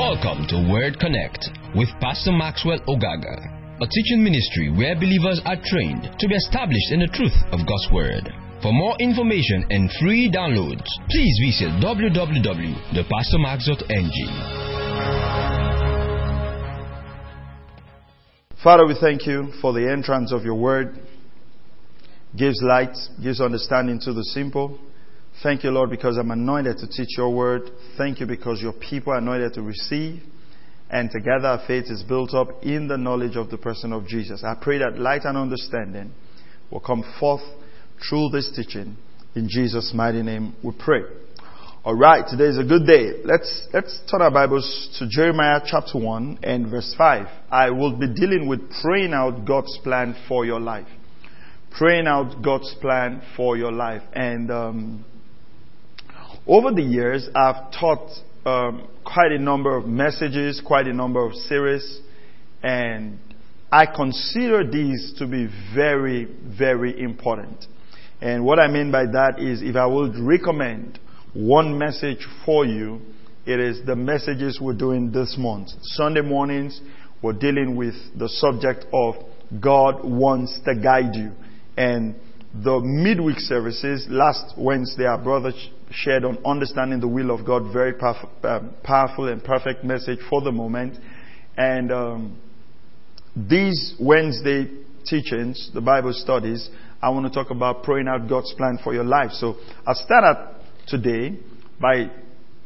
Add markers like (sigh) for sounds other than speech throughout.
Welcome to Word Connect with Pastor Maxwell Ogaga, a teaching ministry where believers are trained to be established in the truth of God's Word. For more information and free downloads, please visit www.thepastormax.ng. Father, we thank you for the entrance of your word. Gives light, gives understanding to the simple. Thank you, Lord, because I'm anointed to teach your word. Thank you because your people are anointed to receive. And together our faith is built up in the knowledge of the person of Jesus. I pray that light and understanding will come forth through this teaching. In Jesus' mighty name we pray. Alright, today is a good day. Let's, let's turn our Bibles to Jeremiah chapter 1 and verse 5. I will be dealing with praying out God's plan for your life. Praying out God's plan for your life. And, um, over the years, I've taught um, quite a number of messages, quite a number of series, and I consider these to be very, very important. And what I mean by that is if I would recommend one message for you, it is the messages we're doing this month. Sunday mornings, we're dealing with the subject of God wants to guide you. And the midweek services, last Wednesday, our brother shared on understanding the will of God, very powerful, um, powerful and perfect message for the moment. And um, these Wednesday teachings, the Bible studies, I want to talk about praying out God's plan for your life. So I'll start out today by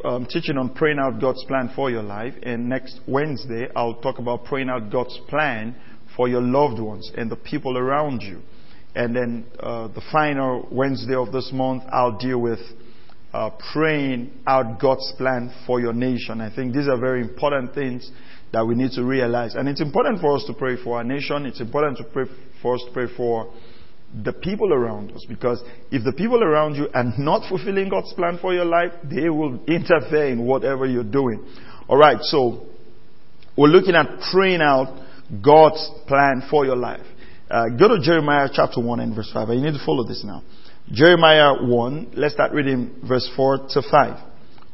um, teaching on praying out God's plan for your life. And next Wednesday, I'll talk about praying out God's plan for your loved ones and the people around you. And then uh, the final Wednesday of this month, I'll deal with uh, praying out God's plan for your nation. I think these are very important things that we need to realize. And it's important for us to pray for our nation. It's important to pray for us to pray for the people around us. Because if the people around you are not fulfilling God's plan for your life, they will interfere in whatever you're doing. Alright, so we're looking at praying out God's plan for your life. Uh, go to Jeremiah chapter 1 and verse 5. You need to follow this now. Jeremiah 1, let's start reading verse 4 to 5.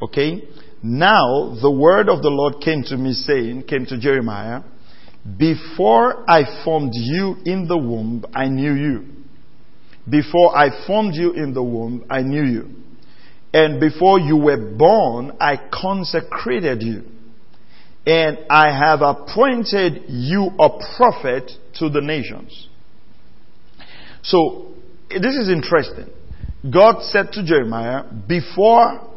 Okay? Now the word of the Lord came to me saying, came to Jeremiah, before I formed you in the womb, I knew you. Before I formed you in the womb, I knew you. And before you were born, I consecrated you. And I have appointed you a prophet to the nations. So, this is interesting. God said to Jeremiah, before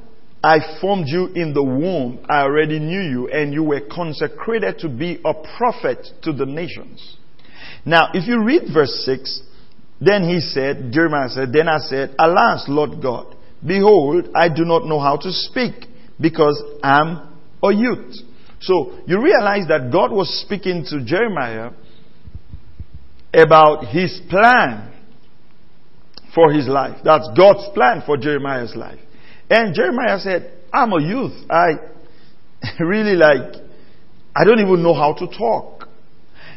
I formed you in the womb, I already knew you and you were consecrated to be a prophet to the nations. Now, if you read verse 6, then he said, Jeremiah said, then I said, alas, Lord God, behold, I do not know how to speak because I'm a youth. So you realize that God was speaking to Jeremiah about his plan for his life. That's God's plan for Jeremiah's life. And Jeremiah said, I'm a youth. I (laughs) really like, I don't even know how to talk.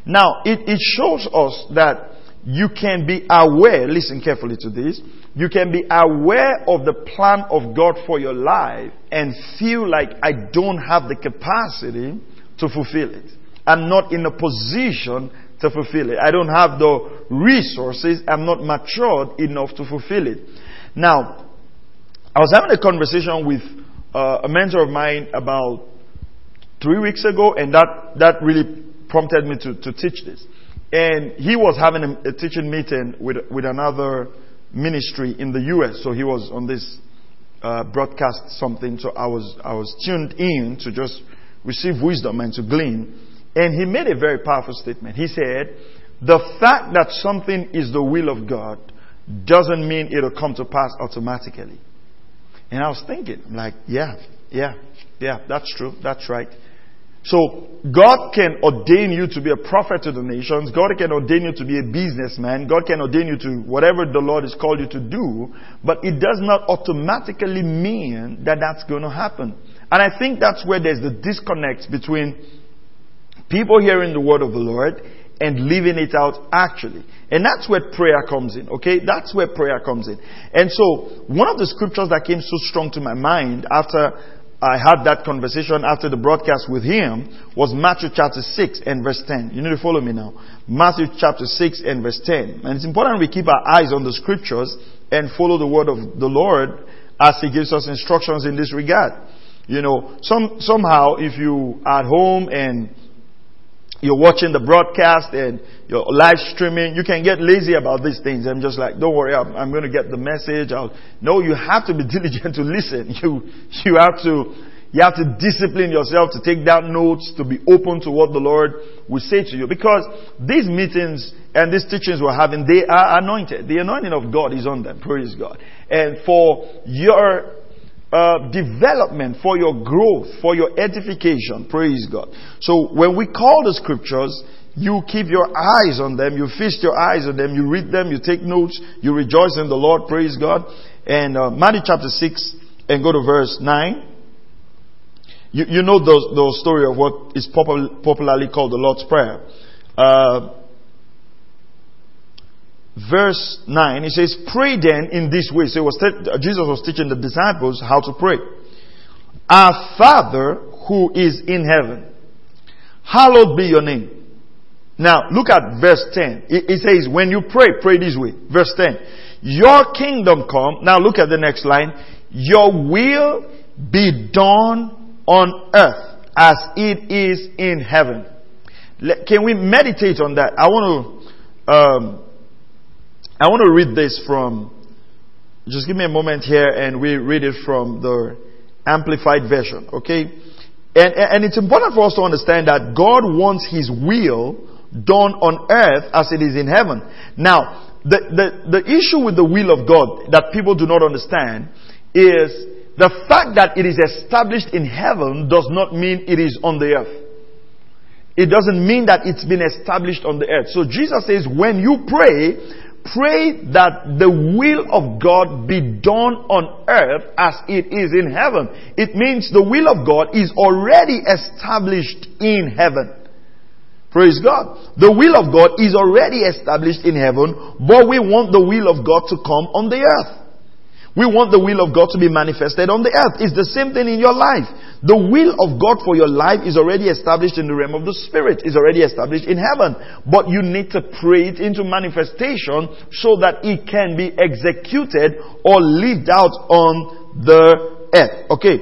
Now, it, it shows us that you can be aware, listen carefully to this, you can be aware of the plan of God for your life and feel like I don't have the capacity to fulfill it. I'm not in a position to fulfill it. I don't have the resources. I'm not matured enough to fulfill it. Now, I was having a conversation with uh, a mentor of mine about three weeks ago, and that, that really prompted me to, to teach this. And he was having a, a teaching meeting with, with another ministry in the U.S., so he was on this uh, broadcast something, so I was, I was tuned in to just receive wisdom and to glean. And he made a very powerful statement. He said, the fact that something is the will of God doesn't mean it'll come to pass automatically. And I was thinking, like, yeah, yeah, yeah, that's true, that's right. So God can ordain you to be a prophet to the nations. God can ordain you to be a businessman. God can ordain you to whatever the Lord has called you to do. But it does not automatically mean that that's going to happen. And I think that's where there's the disconnect between people hearing the word of the Lord and living it out actually. And that's where prayer comes in, okay? That's where prayer comes in. And so, one of the scriptures that came so strong to my mind after I had that conversation after the broadcast with him was Matthew chapter 6 and verse 10. You need to follow me now. Matthew chapter 6 and verse 10. And it's important we keep our eyes on the scriptures and follow the word of the Lord as he gives us instructions in this regard. You know, some, somehow if you are at home and you're watching the broadcast and you're live streaming, you can get lazy about these things. I'm just like, don't worry, I'm, I'm going to get the message. I'll, no, you have to be (laughs) diligent to listen. You, you have to, you have to discipline yourself to take down notes, to be open to what the Lord will say to you. Because these meetings and these teachings we're having, they are anointed. The anointing of God is on them. Praise God. And for your uh, development, for your growth, for your edification. Praise God. So when we call the scriptures, you keep your eyes on them, you feast your eyes on them, you read them, you take notes, you rejoice in the Lord. Praise God. And uh, Matthew chapter 6 and go to verse 9. You, you know the, the story of what is popularly called the Lord's Prayer. Uh, verse 9, he says, Pray then in this way. So was te- Jesus was teaching the disciples how to pray. Our Father who is in heaven, hallowed be your name. Now, look at verse 10. It, it says, when you pray, pray this way. Verse 10. Your kingdom come. Now look at the next line. Your will be done on earth as it is in heaven. Can we meditate on that? I want to um, I want to read this from, just give me a moment here and we read it from the Amplified Version, okay? And, and it's important for us to understand that God wants His will done on earth as it is in heaven. Now, the, the, the issue with the will of God that people do not understand is the fact that it is established in heaven does not mean it is on the earth. It doesn't mean that it's been established on the earth. So Jesus says, when you pray, pray that the will of God be done on earth as it is in heaven. It means the will of God is already established in heaven. Praise God. The will of God is already established in heaven, but we want the will of God to come on the earth. We want the will of God to be manifested on the earth. It's the same thing in your life. The will of God for your life is already established in the realm of the Spirit, is already established in heaven. But you need to pray it into manifestation so that it can be executed or lived out on the earth. Okay.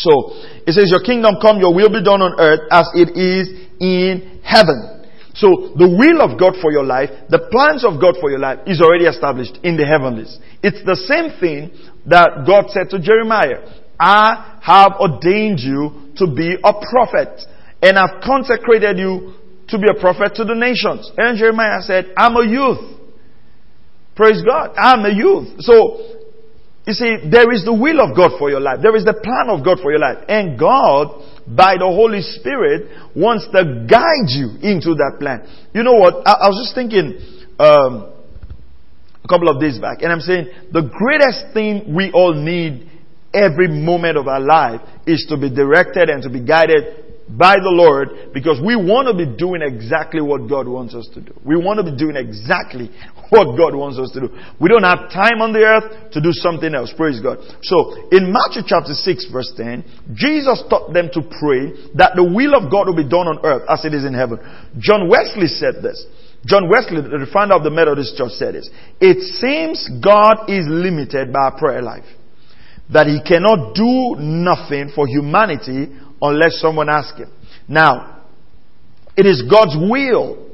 So, it says, Your kingdom come, your will be done on earth as it is in heaven. So the will of God for your life, the plans of God for your life is already established in the heavenlies. It's the same thing that God said to Jeremiah. I have ordained you to be a prophet and I've consecrated you to be a prophet to the nations. And Jeremiah said, I'm a youth. Praise God. I'm a youth. So you see, there is the will of God for your life. There is the plan of God for your life. And God, by the Holy Spirit, wants to guide you into that plan. You know what? I, I was just thinking um, a couple of days back, and I'm saying the greatest thing we all need every moment of our life is to be directed and to be guided by the Lord because we want to be doing exactly what God wants us to do. We want to be doing exactly (laughs) what God wants us to do. We don't have time on the earth to do something else. Praise God. So, in Matthew chapter 6 verse 10, Jesus taught them to pray that the will of God will be done on earth as it is in heaven. John Wesley said this. John Wesley, the founder of the Methodist Church said this. It seems God is limited by our prayer life. That he cannot do nothing for humanity unless someone asks him. Now, it is God's will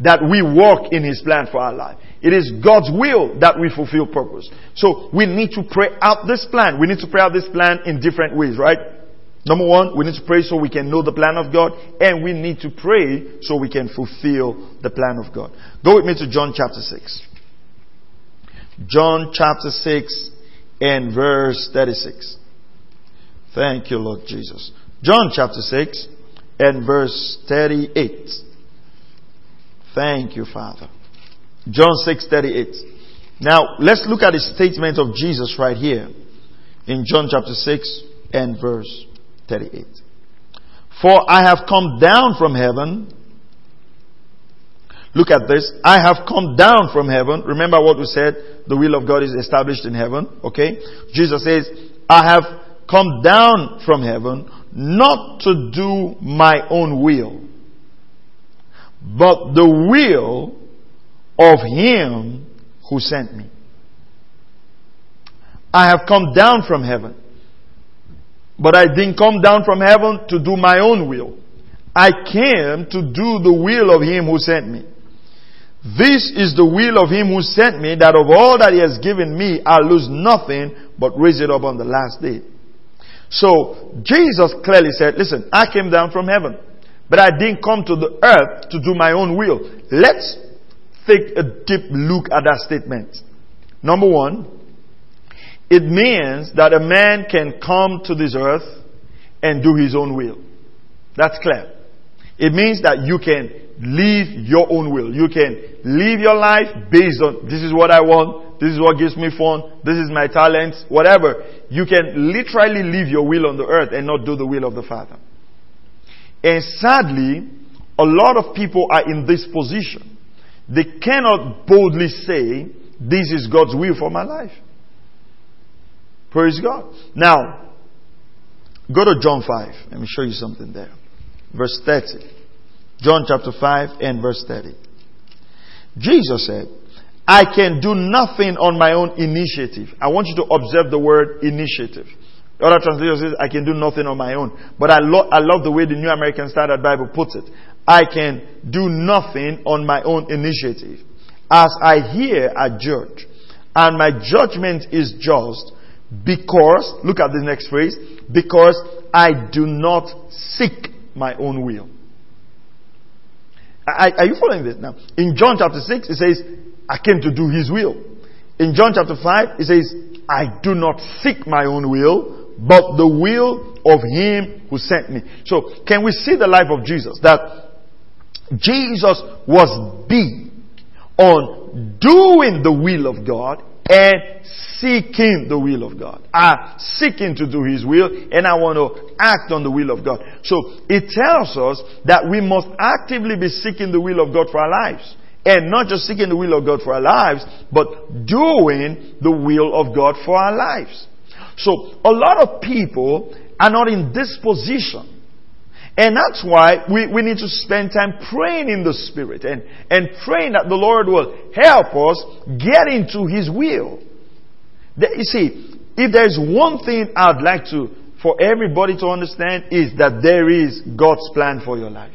that we walk in His plan for our life. It is God's will that we fulfill purpose. So we need to pray out this plan. We need to pray out this plan in different ways, right? Number one, we need to pray so we can know the plan of God, and we need to pray so we can fulfill the plan of God. Go with me to John chapter 6. John chapter 6 and verse 36. Thank you, Lord Jesus. John chapter 6 and verse 38. Thank you, Father. John 6 38. Now, let's look at the statement of Jesus right here in John chapter 6 and verse 38. For I have come down from heaven. Look at this. I have come down from heaven. Remember what we said? The will of God is established in heaven. Okay? Jesus says, I have come down from heaven not to do my own will, but the will of him who sent me. I have come down from heaven. But I didn't come down from heaven to do my own will. I came to do the will of him who sent me. This is the will of him who sent me that of all that he has given me, I lose nothing but raise it up on the last day. So Jesus clearly said, listen, I came down from heaven, but I didn't come to the earth to do my own will. Let's take a deep look at that statement. Number one, it means that a man can come to this earth and do his own will. That's clear. It means that you can live your own will. You can live your life based on this is what I want, this is what gives me fun, this is my talent, whatever. You can literally live your will on the earth and not do the will of the Father. And sadly, a lot of people are in this position. They cannot boldly say, this is God's will for my life. Praise God. Now, go to John 5. Let me show you something there. Verse 30. John chapter 5 and verse 30. Jesus said, I can do nothing on my own initiative. I want you to observe the word initiative. The other translation says, I can do nothing on my own. But I, lo- I love the way the New American Standard Bible puts it. I can do nothing on my own initiative. As I hear, I judge. And my judgment is just because, look at the next phrase, because I do not seek my own will. Are, are you following this now? In John chapter 6, it says, I came to do his will. In John chapter 5, it says, I do not seek my own will, but the will of him who sent me. So, can we see the life of Jesus? That Jesus was big on doing the will of God and seeking the will of God. I seeking to do His will and I want to act on the will of God. So it tells us that we must actively be seeking the will of God for our lives. And not just seeking the will of God for our lives, but doing the will of God for our lives. So a lot of people are not in this position. And that's why we, we need to spend time praying in the Spirit and, and praying that the Lord will help us get into His will. You see, if there's one thing I'd like to, for everybody to understand is that there is God's plan for your life.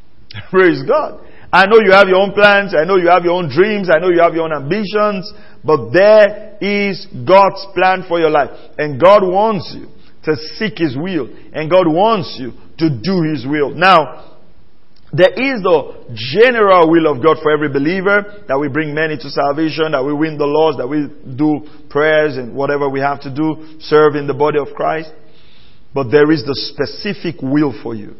(laughs) Praise God. I know you have your own plans. I know you have your own dreams. I know you have your own ambitions. But there is God's plan for your life. And God wants you to seek His will. And God wants you to do His will. Now, there is the general will of God for every believer that we bring many to salvation, that we win the laws, that we do prayers and whatever we have to do, serve in the body of Christ. But there is the specific will for you.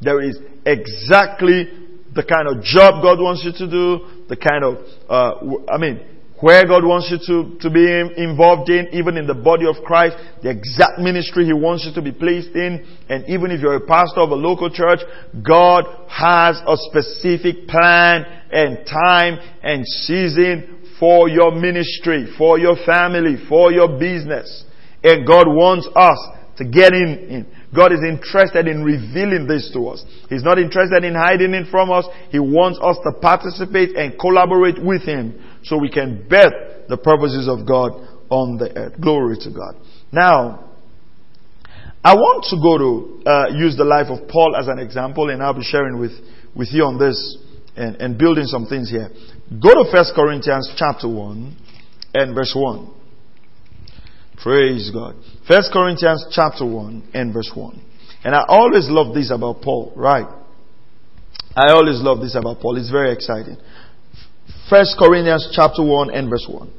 There is exactly the kind of job God wants you to do, the kind of, uh, I mean, where God wants you to, to be involved in, even in the body of Christ, the exact ministry He wants you to be placed in, and even if you're a pastor of a local church, God has a specific plan and time and season for your ministry, for your family, for your business. And God wants us to get in, in. God is interested in revealing this to us. He's not interested in hiding it from us. He wants us to participate and collaborate with Him so we can bet the purposes of God on the earth. Glory to God. Now, I want to go to uh, use the life of Paul as an example, and I'll be sharing with, with you on this and, and building some things here. Go to 1 Corinthians chapter 1 and verse 1. Praise God. 1 Corinthians chapter 1 and verse 1. And I always love this about Paul, right? I always love this about Paul. It's very exciting. First Corinthians chapter 1 and verse 1.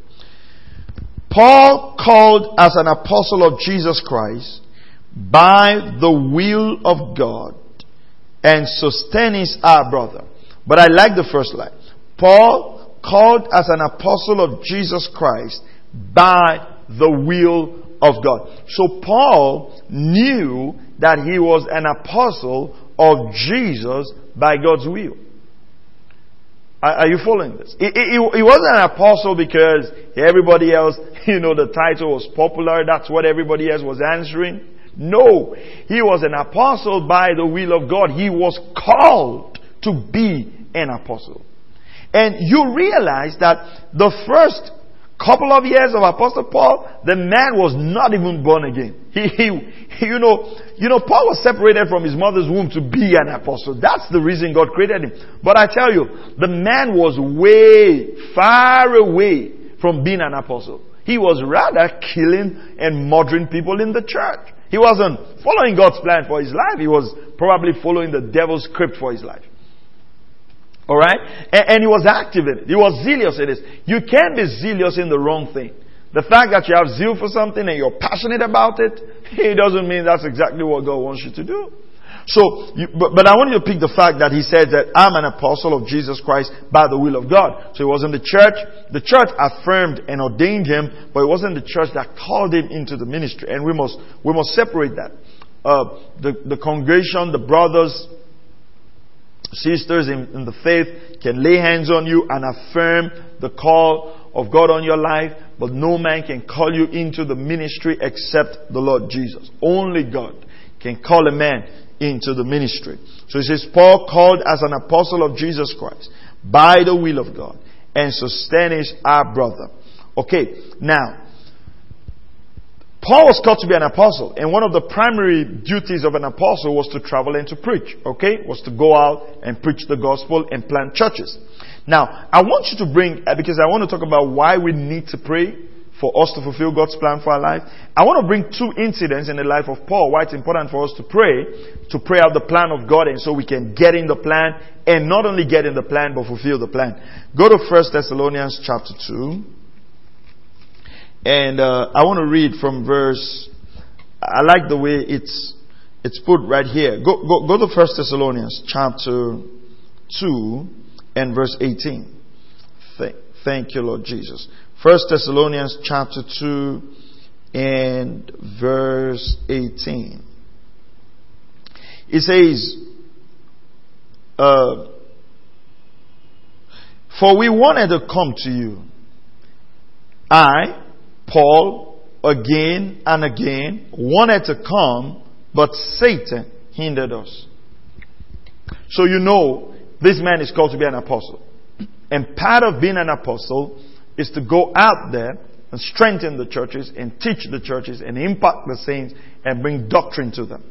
Paul called as an apostle of Jesus Christ by the will of God and Sosthenes our brother. But I like the first line. Paul called as an apostle of Jesus Christ by the will of God. So Paul knew that he was an apostle of Jesus by God's will. Are, you following this? He, wasn't an apostle because everybody else, (laughs) you know, the title was popular. That's what everybody else was answering. No. He was an apostle by the will of God. He was called to be an apostle. And you realize that the first couple of years of Apostle Paul, the man was not even born again. He, he, you know, you know, Paul was separated from his mother's womb to be an apostle. That's the reason God created him. But I tell you, the man was way, far away from being an apostle. He was rather killing and murdering people in the church. He wasn't following God's plan for his life. He was probably following the devil's script for his life. Alright? And, and, he was active in it. He was zealous in this. You can't be zealous in the wrong thing. The fact that you have zeal for something and you're passionate about it, (laughs) it doesn't mean that's exactly what God wants you to do. So, you, but, but I want you to pick the fact that he said that I'm an apostle of Jesus Christ by the will of God. So it wasn't the church. The church affirmed and ordained him, but it wasn't the church that called him into the ministry. And we must, we must separate that. Uh, the, the congregation, the brothers, sisters in, in the faith can lay hands on you and affirm the call of God on your life, but no man can call you into the ministry except the Lord Jesus. Only God can call a man into the ministry. So he says, Paul called as an apostle of Jesus Christ by the will of God and Sosthenes our brother. Okay, now, Paul was called to be an apostle, and one of the primary duties of an apostle was to travel and to preach, okay? Was to go out and preach the gospel and plant churches. Now, I want you to bring, uh, because I want to talk about why we need to pray for us to fulfill God's plan for our life. I want to bring two incidents in the life of Paul, why it's important for us to pray, to pray out the plan of God, and so we can get in the plan, and not only get in the plan, but fulfill the plan. Go to 1 Thessalonians chapter 2. And uh, I want to read from verse. I like the way it's it's put right here. Go go go to First Thessalonians chapter two and verse eighteen. Th- thank you, Lord Jesus. First Thessalonians chapter two and verse eighteen. It says, uh, "For we wanted to come to you." I, Paul, again and again, wanted to come, but Satan hindered us. So you know, this man is called to be an apostle. And part of being an apostle is to go out there and strengthen the churches and teach the churches and impact the saints and bring doctrine to them.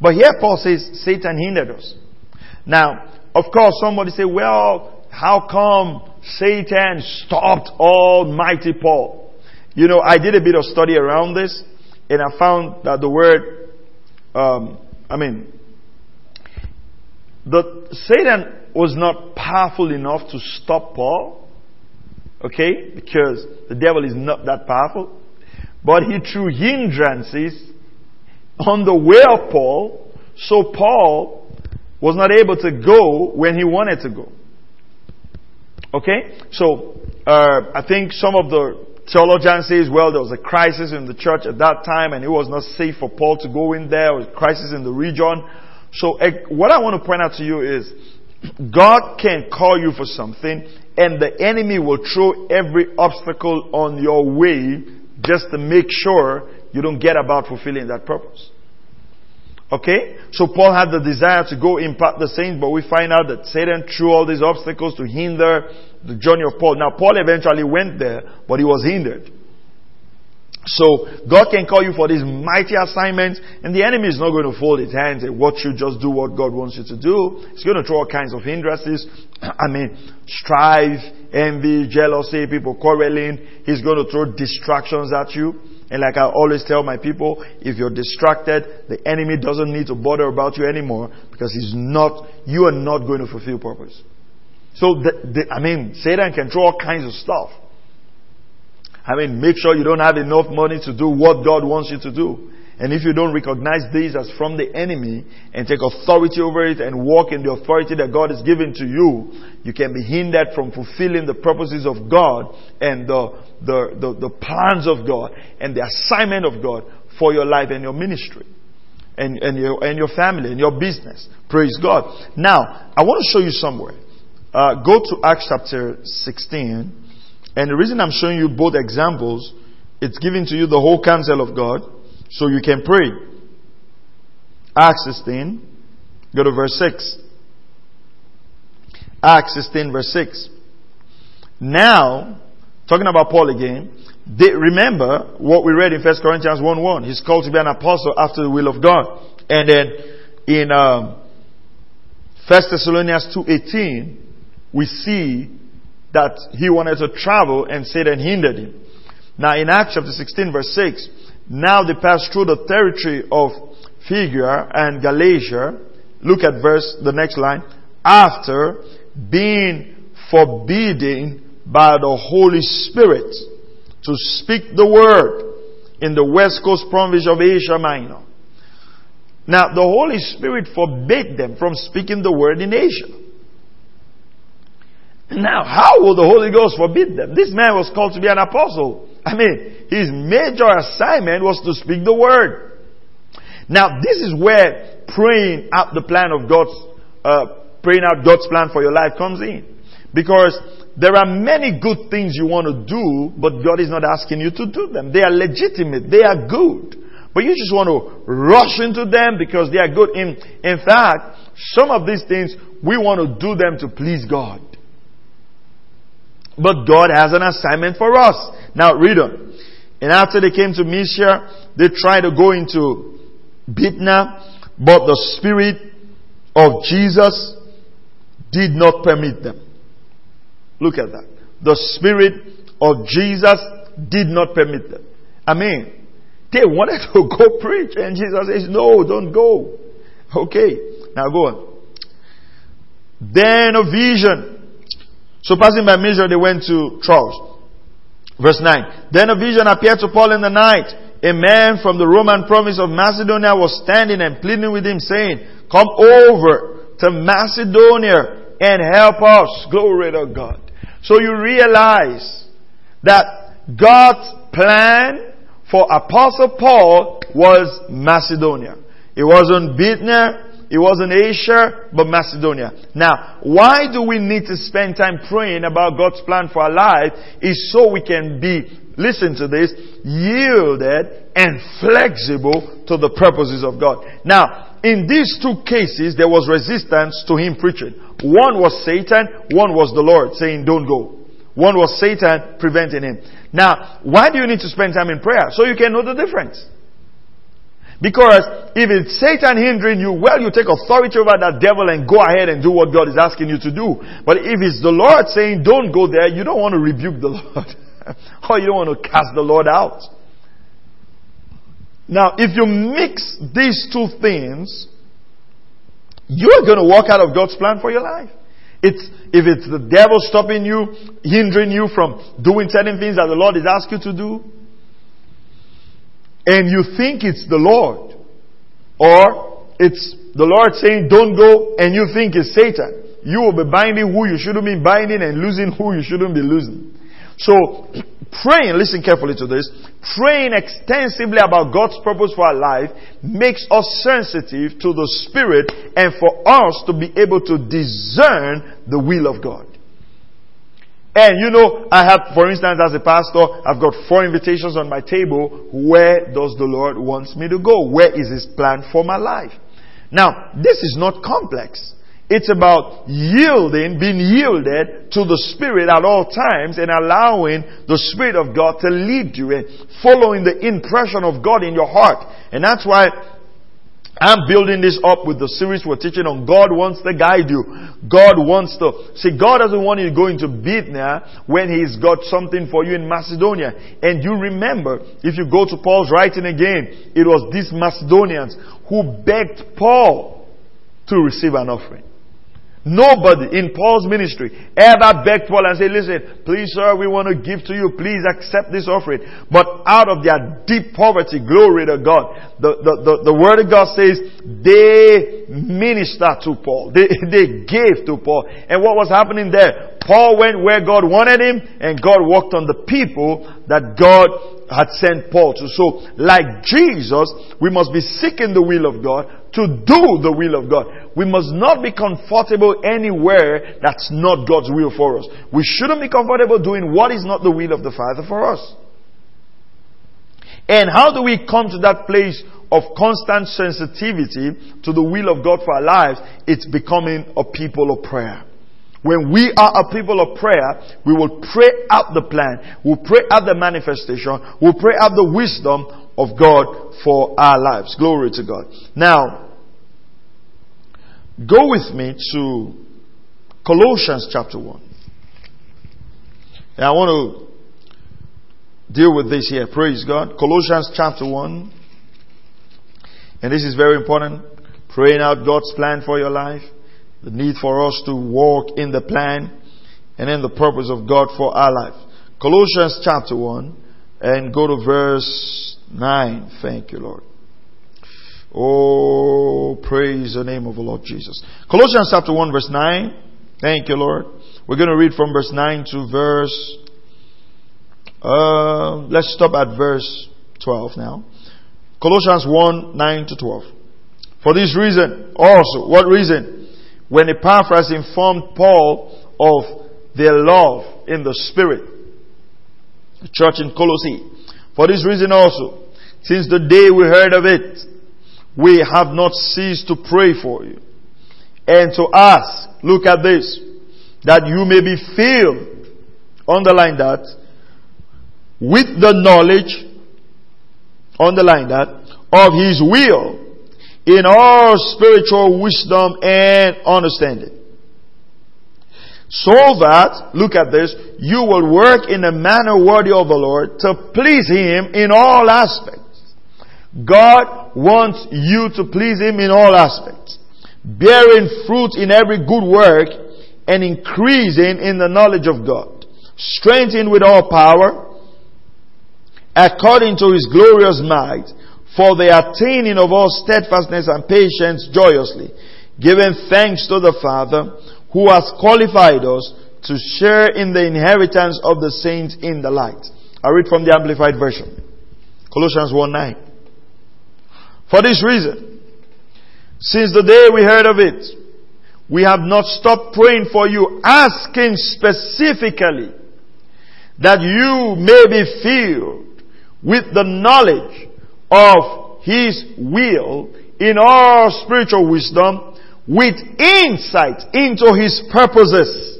But here Paul says Satan hindered us. Now, of course, somebody say, well, how come Satan stopped Almighty Paul? You know, I did a bit of study around this, and I found that the word, um, I mean, the Satan was not powerful enough to stop Paul. Okay, because the devil is not that powerful, but he threw hindrances on the way of Paul, so Paul was not able to go when he wanted to go. Okay, so uh, I think some of the Theologian says, well, there was a crisis in the church at that time and it was not safe for Paul to go in there. There was a crisis in the region. So eh, what I want to point out to you is God can call you for something and the enemy will throw every obstacle on your way just to make sure you don't get about fulfilling that purpose. Okay? So Paul had the desire to go impart the saints, but we find out that Satan threw all these obstacles to hinder the journey of Paul. Now, Paul eventually went there, but he was hindered. So, God can call you for these mighty assignments, and the enemy is not going to fold his hands and watch you just do what God wants you to do. He's going to throw all kinds of hindrances. (clears throat) I mean, strife, envy, jealousy, people quarreling. He's going to throw distractions at you. And like I always tell my people, if you're distracted, the enemy doesn't need to bother about you anymore because he's not, you are not going to fulfill purpose. So, the, the, I mean, Satan can throw all kinds of stuff. I mean, make sure you don't have enough money to do what God wants you to do. And if you don't recognize these as from the enemy and take authority over it and walk in the authority that God has given to you, you can be hindered from fulfilling the purposes of God and the, the, the, the plans of God and the assignment of God for your life and your ministry and, and, your, and your family and your business. Praise God. Now, I want to show you somewhere uh, go to Acts chapter 16. And the reason I'm showing you both examples, it's giving to you the whole counsel of God so you can pray. Acts 16, go to verse 6. Acts 16 verse 6. Now, talking about Paul again, they, remember what we read in 1 Corinthians 1 1. He's called to be an apostle after the will of God. And then in um, 1 Thessalonians 2.18, we see that he wanted to travel and Satan hindered him. Now in Acts chapter 16 verse 6, now they passed through the territory of Phrygia and Galatia. Look at verse, the next line. After being forbidden by the Holy Spirit to speak the word in the west coast province of Asia Minor. Now, the Holy Spirit forbade them from speaking the word in Asia. Now, how will the Holy Ghost forbid them? This man was called to be an apostle. I mean, his major assignment was to speak the word. Now, this is where praying out the plan of God's, uh, praying out God's plan for your life comes in. Because there are many good things you want to do, but God is not asking you to do them. They are legitimate. They are good. But you just want to rush into them because they are good. In, in fact, some of these things, we want to do them to please God. But God has an assignment for us. Now read on. And after they came to Mysia, they tried to go into Bithynia, but the Spirit of Jesus did not permit them. Look at that. The Spirit of Jesus did not permit them. I mean, they wanted to go (laughs) preach, and Jesus says, No, don't go. Okay, now go on. Then a vision. So passing by Mysia, they went to Troas. Verse 9. Then a vision appeared to Paul in the night. A man from the Roman province of Macedonia was standing and pleading with him, saying, Come over to Macedonia and help us. Glory to God. So you realize that God's plan for Apostle Paul was Macedonia. It wasn't Bithynia, it wasn't Asia, but Macedonia. Now, why do we need to spend time praying about God's plan for our life? Is so we can be, listen to this, yielded and flexible to the purposes of God. Now, in these two cases, there was resistance to him preaching. One was Satan, one was the Lord saying, don't go. One was Satan preventing him. Now, why do you need to spend time in prayer? So you can know the difference. Because if it's Satan hindering you, well, you take authority over that devil and go ahead and do what God is asking you to do. But if it's the Lord saying, don't go there, you don't want to rebuke the (laughs) Lord. or you don't want to cast the Lord out. Now, if you mix these two things, you're going to walk out of God's plan for your life. It's, if it's the devil stopping you, hindering you from doing certain things that the Lord is asking you to do, and you think it's the Lord, or it's the Lord saying don't go and you think it's Satan, you will be binding who you shouldn't be binding and losing who you shouldn't be losing. So, praying, listen carefully to this, praying extensively about God's purpose for our life makes us sensitive to the Spirit and for us to be able to discern the will of God. And you know, I have, for instance, as a pastor, I've got four invitations on my table. Where does the Lord wants me to go? Where is His plan for my life? Now, this is not complex. It's about yielding, being yielded to the Spirit at all times and allowing the Spirit of God to lead you and following the impression of God in your heart. And that's why I'm building this up with the series we're teaching on God wants to guide you. God wants to, see, God doesn't want you to go into when He's got something for you in Macedonia. And you remember, if you go to Paul's writing again, it was these Macedonians who begged Paul to receive an offering. Nobody in Paul's ministry ever begged Paul and said, listen, please sir, we want to give to you. Please accept this offering. But out of their deep poverty, glory to God. The, the, the, the word of God says they ministered to Paul. They, (laughs) they gave to Paul. And what was happening there? Paul went where God wanted him and God worked on the people that God had sent Paul to. So, like Jesus, we must be seeking the will of God to do the will of God. We must not be comfortable anywhere that's not God's will for us. We shouldn't be comfortable doing what is not the will of the Father for us. And how do we come to that place of constant sensitivity to the will of God for our lives? It's becoming a people of prayer. When we are a people of prayer, we will pray out the plan. We'll pray out the manifestation. We'll pray out the wisdom of God for our lives. Glory to God. Now, go with me to Colossians chapter 1. And I want to deal with this here. Praise God. Colossians chapter 1. And this is very important. Praying out God's plan for your life the need for us to walk in the plan and in the purpose of God for our life. Colossians chapter 1 and go to verse 9. Thank you, Lord. Oh, praise the name of the Lord Jesus. Colossians chapter 1 verse 9. Thank you, Lord. We're going to read from verse 9 to verse, uh, let's stop at verse 12 now. Colossians 1, 9 to 12. For this reason, also, what reason? When Epaphras informed Paul of their love in the Spirit. The church in Colossae. For this reason also, since the day we heard of it, we have not ceased to pray for you and to ask, look at this, that you may be filled, underline that, with the knowledge, underline that, of His will in all spiritual wisdom and understanding. So that, look at this, you will work in a manner worthy of the Lord to please Him in all aspects. God wants you to please Him in all aspects. Bearing fruit in every good work and increasing in the knowledge of God. Strengthened with all power according to His glorious might for the attaining of all steadfastness and patience joyously, giving thanks to the Father who has qualified us to share in the inheritance of the saints in the light. I read from the Amplified Version. Colossians 1 9. For this reason, since the day we heard of it, we have not stopped praying for you, asking specifically that you may be filled with the knowledge of His will in all spiritual wisdom with insight into His purposes.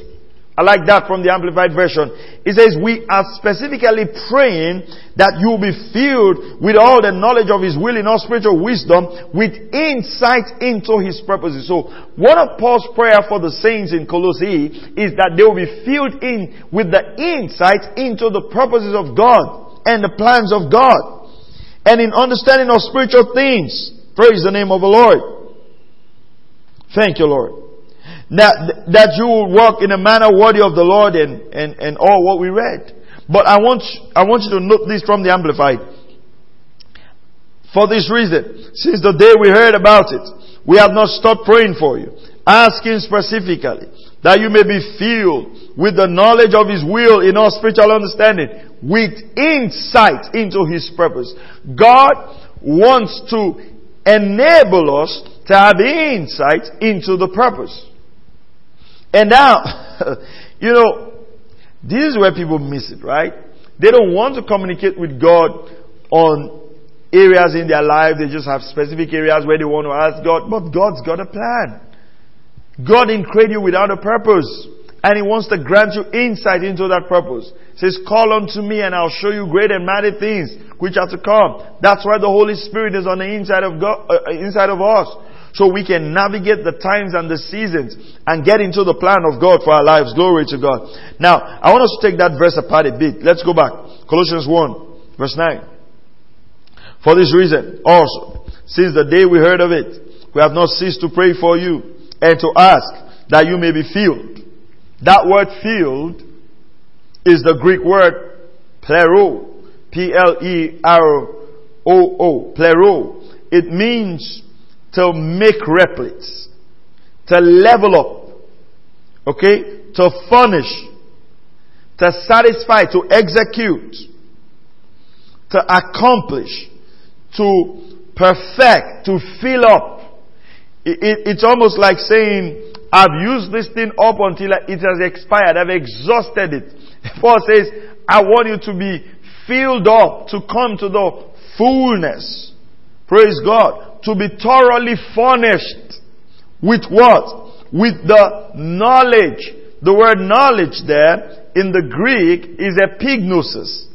I like that from the Amplified Version. It says, we are specifically praying that you will be filled with all the knowledge of His will in all spiritual wisdom with insight into His purposes. So, one of Paul's prayer for the saints in Colossae is that they will be filled in with the insight into the purposes of God and the plans of God and in understanding of spiritual things. Praise the name of the Lord. Thank you, Lord. That, that you will walk in a manner worthy of the Lord and, and, and all what we read. But I want, I want you to note this from the Amplified. For this reason, since the day we heard about it, we have not stopped praying for you, asking specifically that you may be filled with the knowledge of His will in all spiritual understanding, with insight into His purpose. God wants to enable us to have insight into the purpose. And now, (laughs) you know, this is where people miss it, right? They don't want to communicate with God on areas in their life. They just have specific areas where they want to ask God, but God's got a plan. God didn't create you without a purpose. And He wants to grant you insight into that purpose. He says, call unto me and I'll show you great and mighty things which are to come. That's why the Holy Spirit is on the inside of God, uh, uh, inside of us. So we can navigate the times and the seasons and get into the plan of God for our lives. Glory to God. Now, I want us to take that verse apart a bit. Let's go back. Colossians 1, verse 9. For this reason, also, since the day we heard of it, we have not ceased to pray for you and to ask that you may be filled that word field is the Greek word plero. P-L-E-R-O-O. Plero. It means to make replies. To level up. Okay? To furnish. To satisfy. To execute. to accomplish, to perfect, to fill up. It, it, it's almost like saying, I've used this thing up until it has expired. I've exhausted it. (laughs) Paul says, I want you to be filled up, to come to the fullness. Praise God. To be thoroughly furnished with what? With the knowledge. The word knowledge there in the Greek is epignosis,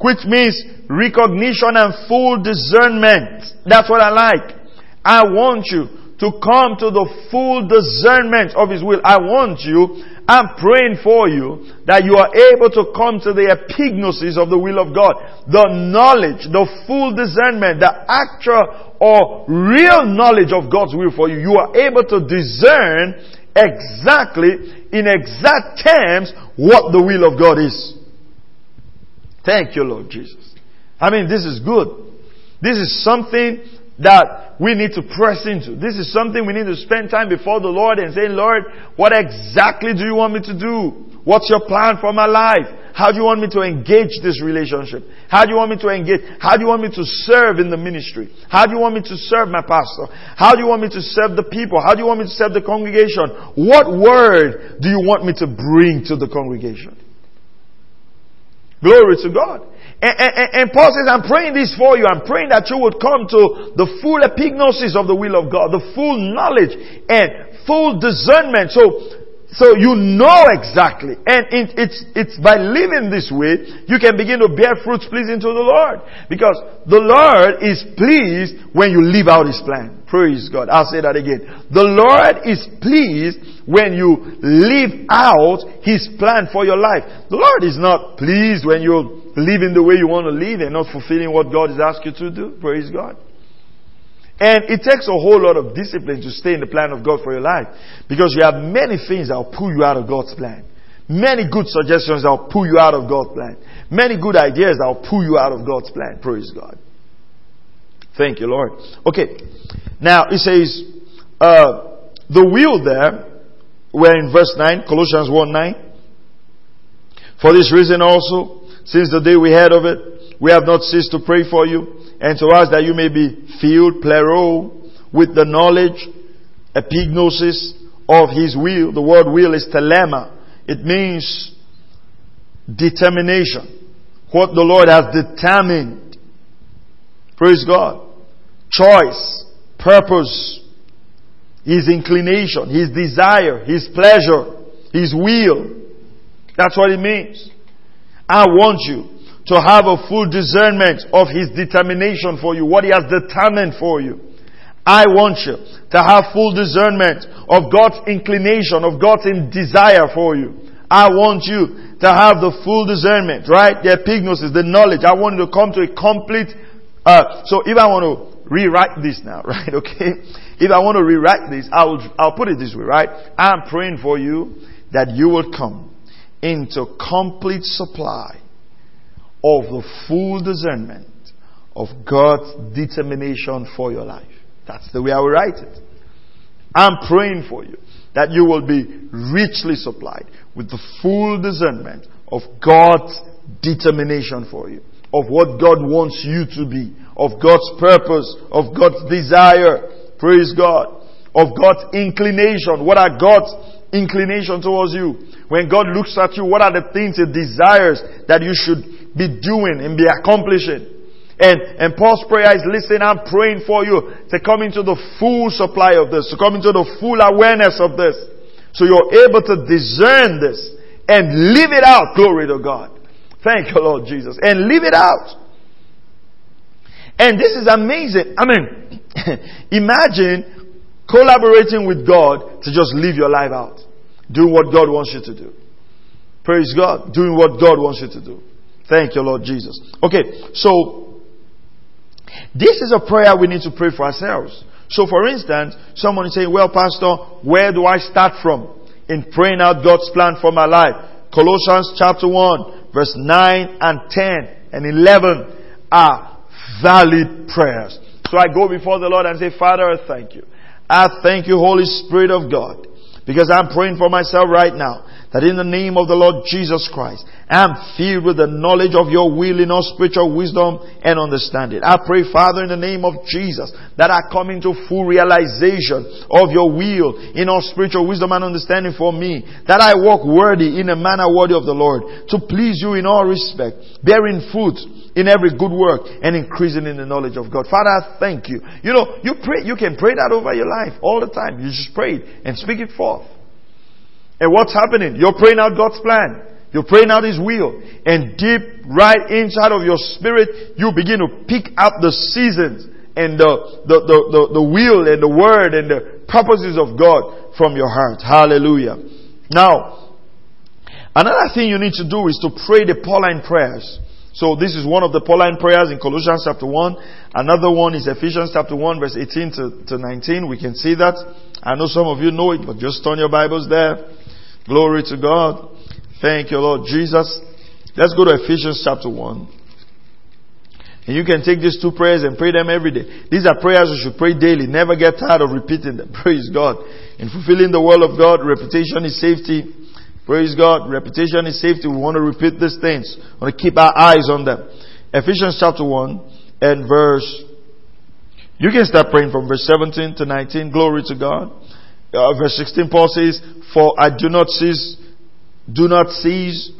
which means recognition and full discernment. That's what I like. I want you to come to the full discernment of His will. I want you, I'm praying for you that you are able to come to the epignosis of the will of God. The knowledge, the full discernment, the actual or real knowledge of God's will for you. You are able to discern exactly, in exact terms, what the will of God is. Thank you, Lord Jesus. I mean, this is good. This is something that we need to press into. This is something we need to spend time before the Lord and say, Lord, what exactly do you want me to do? What's your plan for my life? How do you want me to engage this relationship? How do you want me to engage? How do you want me to serve in the ministry? How do you want me to serve my pastor? How do you want me to serve the people? How do you want me to serve the congregation? What word do you want me to bring to the congregation? Glory to God. And, and, and, Paul says, I'm praying this for you. I'm praying that you would come to the full epignosis of the will of God, the full knowledge and full discernment. So, so you know exactly. And it, it's, it's by living this way, you can begin to bear fruits pleasing to the Lord. Because the Lord is pleased when you live out His plan. Praise God. I'll say that again. The Lord is pleased when you live out His plan for your life. The Lord is not pleased when you living the way you want to live and not fulfilling what God has asked you to do. Praise God. And it takes a whole lot of discipline to stay in the plan of God for your life. Because you have many things that will pull you out of God's plan. Many good suggestions that will pull you out of God's plan. Many good ideas that will pull you out of God's plan. Praise God. Thank you, Lord. Okay. Now, it says, uh, the will there, we're in verse 9, Colossians 1 9. For this reason also, since the day we heard of it, we have not ceased to pray for you and to ask that you may be filled, plero, with the knowledge, epignosis of His will. The word will is thelema. It means determination. What the Lord has determined. Praise God. Choice, purpose, His inclination, His desire, His pleasure, His will. That's what it means. I want you to have a full discernment of His determination for you, what He has determined for you. I want you to have full discernment of God's inclination, of God's desire for you. I want you to have the full discernment, right? The epignosis, the knowledge. I want you to come to a complete, uh, so if I want to rewrite this now, (laughs) right? Okay? If I want to rewrite this, I'll, I'll put it this way, right? I'm praying for you that you will come into complete supply of the full discernment of God's determination for your life. That's the way I will write it. I'm praying for you that you will be richly supplied with the full discernment of God's determination for you, of what God wants you to be, of God's purpose, of God's desire. Praise God. Of God's inclination. What are God's inclination towards you? When God looks at you, what are the things He desires that you should be doing and be accomplishing? And, and Paul's prayer is, listen, I'm praying for you to come into the full supply of this, to come into the full awareness of this. So you're able to discern this and live it out. Glory to God. Thank you, Lord Jesus. And live it out. And this is amazing. I mean, (laughs) imagine collaborating with God to just live your life out. Doing what God wants you to do. Praise God. Doing what God wants you to do. Thank you, Lord Jesus. Okay, so this is a prayer we need to pray for ourselves. So, for instance, someone is saying, Well, Pastor, where do I start from in praying out God's plan for my life? Colossians chapter 1, verse 9 and 10 and 11 are valid prayers. So I go before the Lord and say, Father, I thank you. I thank you, Holy Spirit of God because I'm praying for myself right now that in the name of the Lord Jesus Christ, I am filled with the knowledge of your will in all spiritual wisdom and understanding. I pray, Father, in the name of Jesus, that I come into full realization of your will in all spiritual wisdom and understanding for me, that I walk worthy in a manner worthy of the Lord, to please you in all respect, bearing fruit in every good work and increasing in the knowledge of God. Father, I thank you. You know, you pray, you can pray that over your life all the time. You just pray it and speak it forth. And what's happening? You're praying out God's plan. You're praying out His will. And deep right inside of your spirit, you begin to pick up the seasons and the, the, the, the, the will and the word and the purposes of God from your heart. Hallelujah. Now, another thing you need to do is to pray the Pauline prayers. So this is one of the Pauline prayers in Colossians chapter 1. Another one is Ephesians chapter 1 verse 18 to, to 19. We can see that. I know some of you know it, but just turn your Bibles there. Glory to God. Thank you, Lord Jesus. Let's go to Ephesians chapter 1. And you can take these two prayers and pray them every day. These are prayers you should pray daily. Never get tired of repeating them. (laughs) Praise God. In fulfilling the will of God, reputation is safety. Praise God. Reputation is safety. We want to repeat these things. We want to keep our eyes on them. Ephesians chapter 1 and verse, you can start praying from verse 17 to 19. Glory to God. Uh, verse 16, Paul says, For I do not cease, do not cease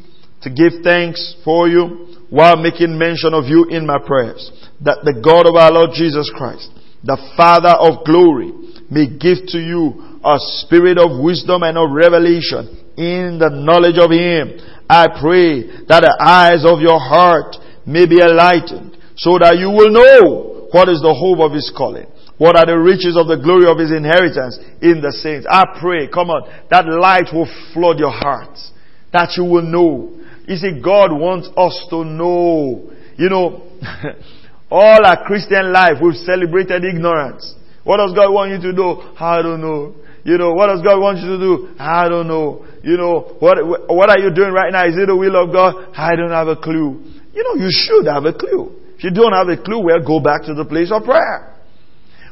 to give thanks for you while making mention of you in my prayers, that the God of our Lord Jesus Christ, the Father of glory, may give to you a spirit of wisdom and of revelation in the knowledge of Him. I pray that the eyes of your heart may be enlightened so that you will know what is the hope of His calling what are the riches of the glory of his inheritance in the saints? I pray, come on, that light will flood your hearts. That you will know. You see, God wants us to know. You know, (laughs) all our Christian life we've celebrated ignorance. What does God want you to do? I don't know. You know, what does God want you to do? I don't know. You know, what, what are you doing right now? Is it the will of God? I don't have a clue. You know, you should have a clue. If you don't have a clue, well, go back to the place of prayer.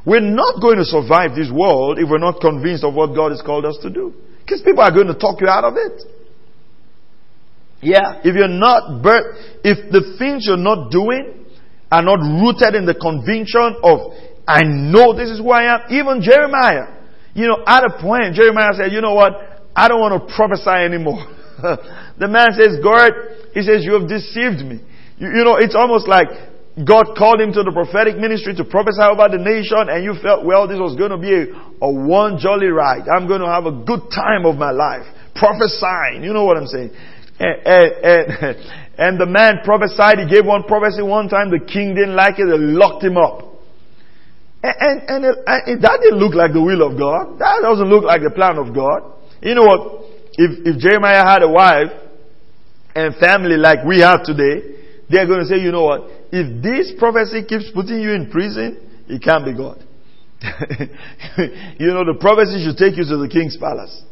We're not going to survive this world if we're not convinced of what God has called us to do. Because people are going to talk you out of it. Yeah, if you're not, if the things you're not doing are not rooted in the conviction of, I know this is who I am, even Jeremiah, you know, at a point, Jeremiah said, you know what, I don't want to prophesy anymore. (laughs) the man says, God, he says, you have deceived me. You, you know, it's almost like God called him to the prophetic ministry to prophesy about the nation and you felt, well, this was going to be a, a one jolly ride. I'm going to have a good time of my life. Prophesying. You know what I'm saying? And, and, (laughs) and, the man prophesied. He gave one prophecy one time. The king didn't like it. They locked him up. And, and, and that didn't look like the will of God. That doesn't look like the plan of God. You know what? If, if Jeremiah had a wife and family like we have today, they're going to say, you know what? If this prophecy keeps putting you in prison, it can't be God. (laughs) you know, the prophecy should take you to the king's palace.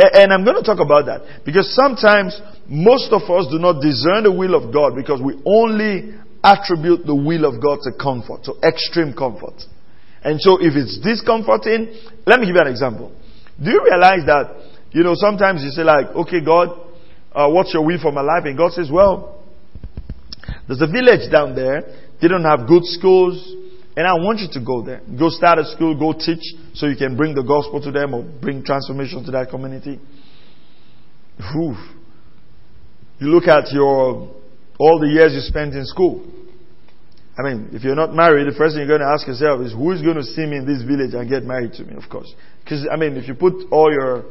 And I'm going to talk about that because sometimes most of us do not discern the will of God because we only attribute the will of God to comfort, to extreme comfort. And so if it's discomforting, let me give you an example. Do you realize that, you know, sometimes you say like, okay, God, uh, what's your will for my life? And God says, well, there's a village down there. They don't have good schools. And I want you to go there. Go start a school, go teach so you can bring the gospel to them or bring transformation to that community. Whew. You look at your, all the years you spent in school. I mean, if you're not married, the first thing you're going to ask yourself is, who is going to see me in this village and get married to me, of course. Because, I mean, if you put all your,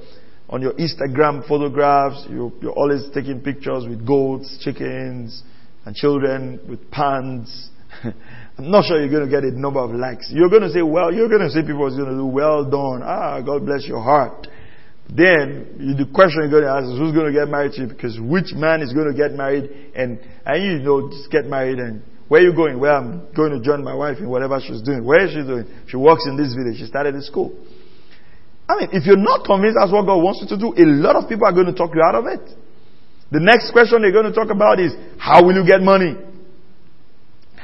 on your Instagram photographs, you're, you're always taking pictures with goats, chickens, and children with pants. (laughs) I'm not sure you're going to get a number of likes. You're going to say, well, you're going to say people are going to do, well done. Ah, God bless your heart. Then the question you're going to ask is who's going to get married to you? Because which man is going to get married and, and you know, just get married and where are you going? Well, I'm going to join my wife in whatever she's doing. Where is she doing? She works in this village. She started in school. I mean, if you're not convinced that's what God wants you to do, a lot of people are going to talk you out of it. The next question they're going to talk about is, how will you get money?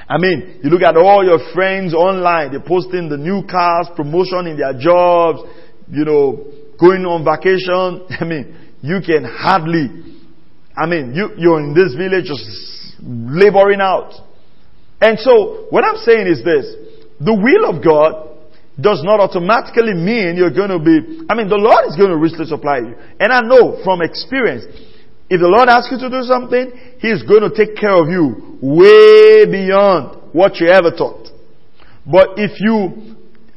I mean, you look at all your friends online, they're posting the new cars, promotion in their jobs, you know, going on vacation. (laughs) I mean, you can hardly, I mean, you, you're in this village just laboring out. And so, what I'm saying is this. The will of God does not automatically mean you're going to be, I mean, the Lord is going to richly supply you. And I know from experience, if the Lord asks you to do something, He's going to take care of you way beyond what you ever thought. But if you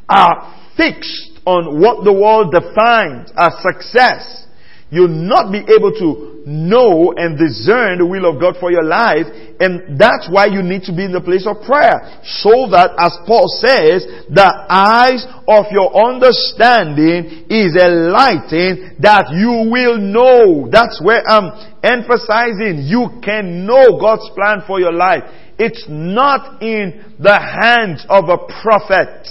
are fixed on what the world defines as success, you'll not be able to know and discern the will of God for your life. And that's why you need to be in the place of prayer. So that, as Paul says, the eyes of your understanding is enlightened that you will know. That's where I'm emphasizing. You can know God's plan for your life. It's not in the hands of a prophet.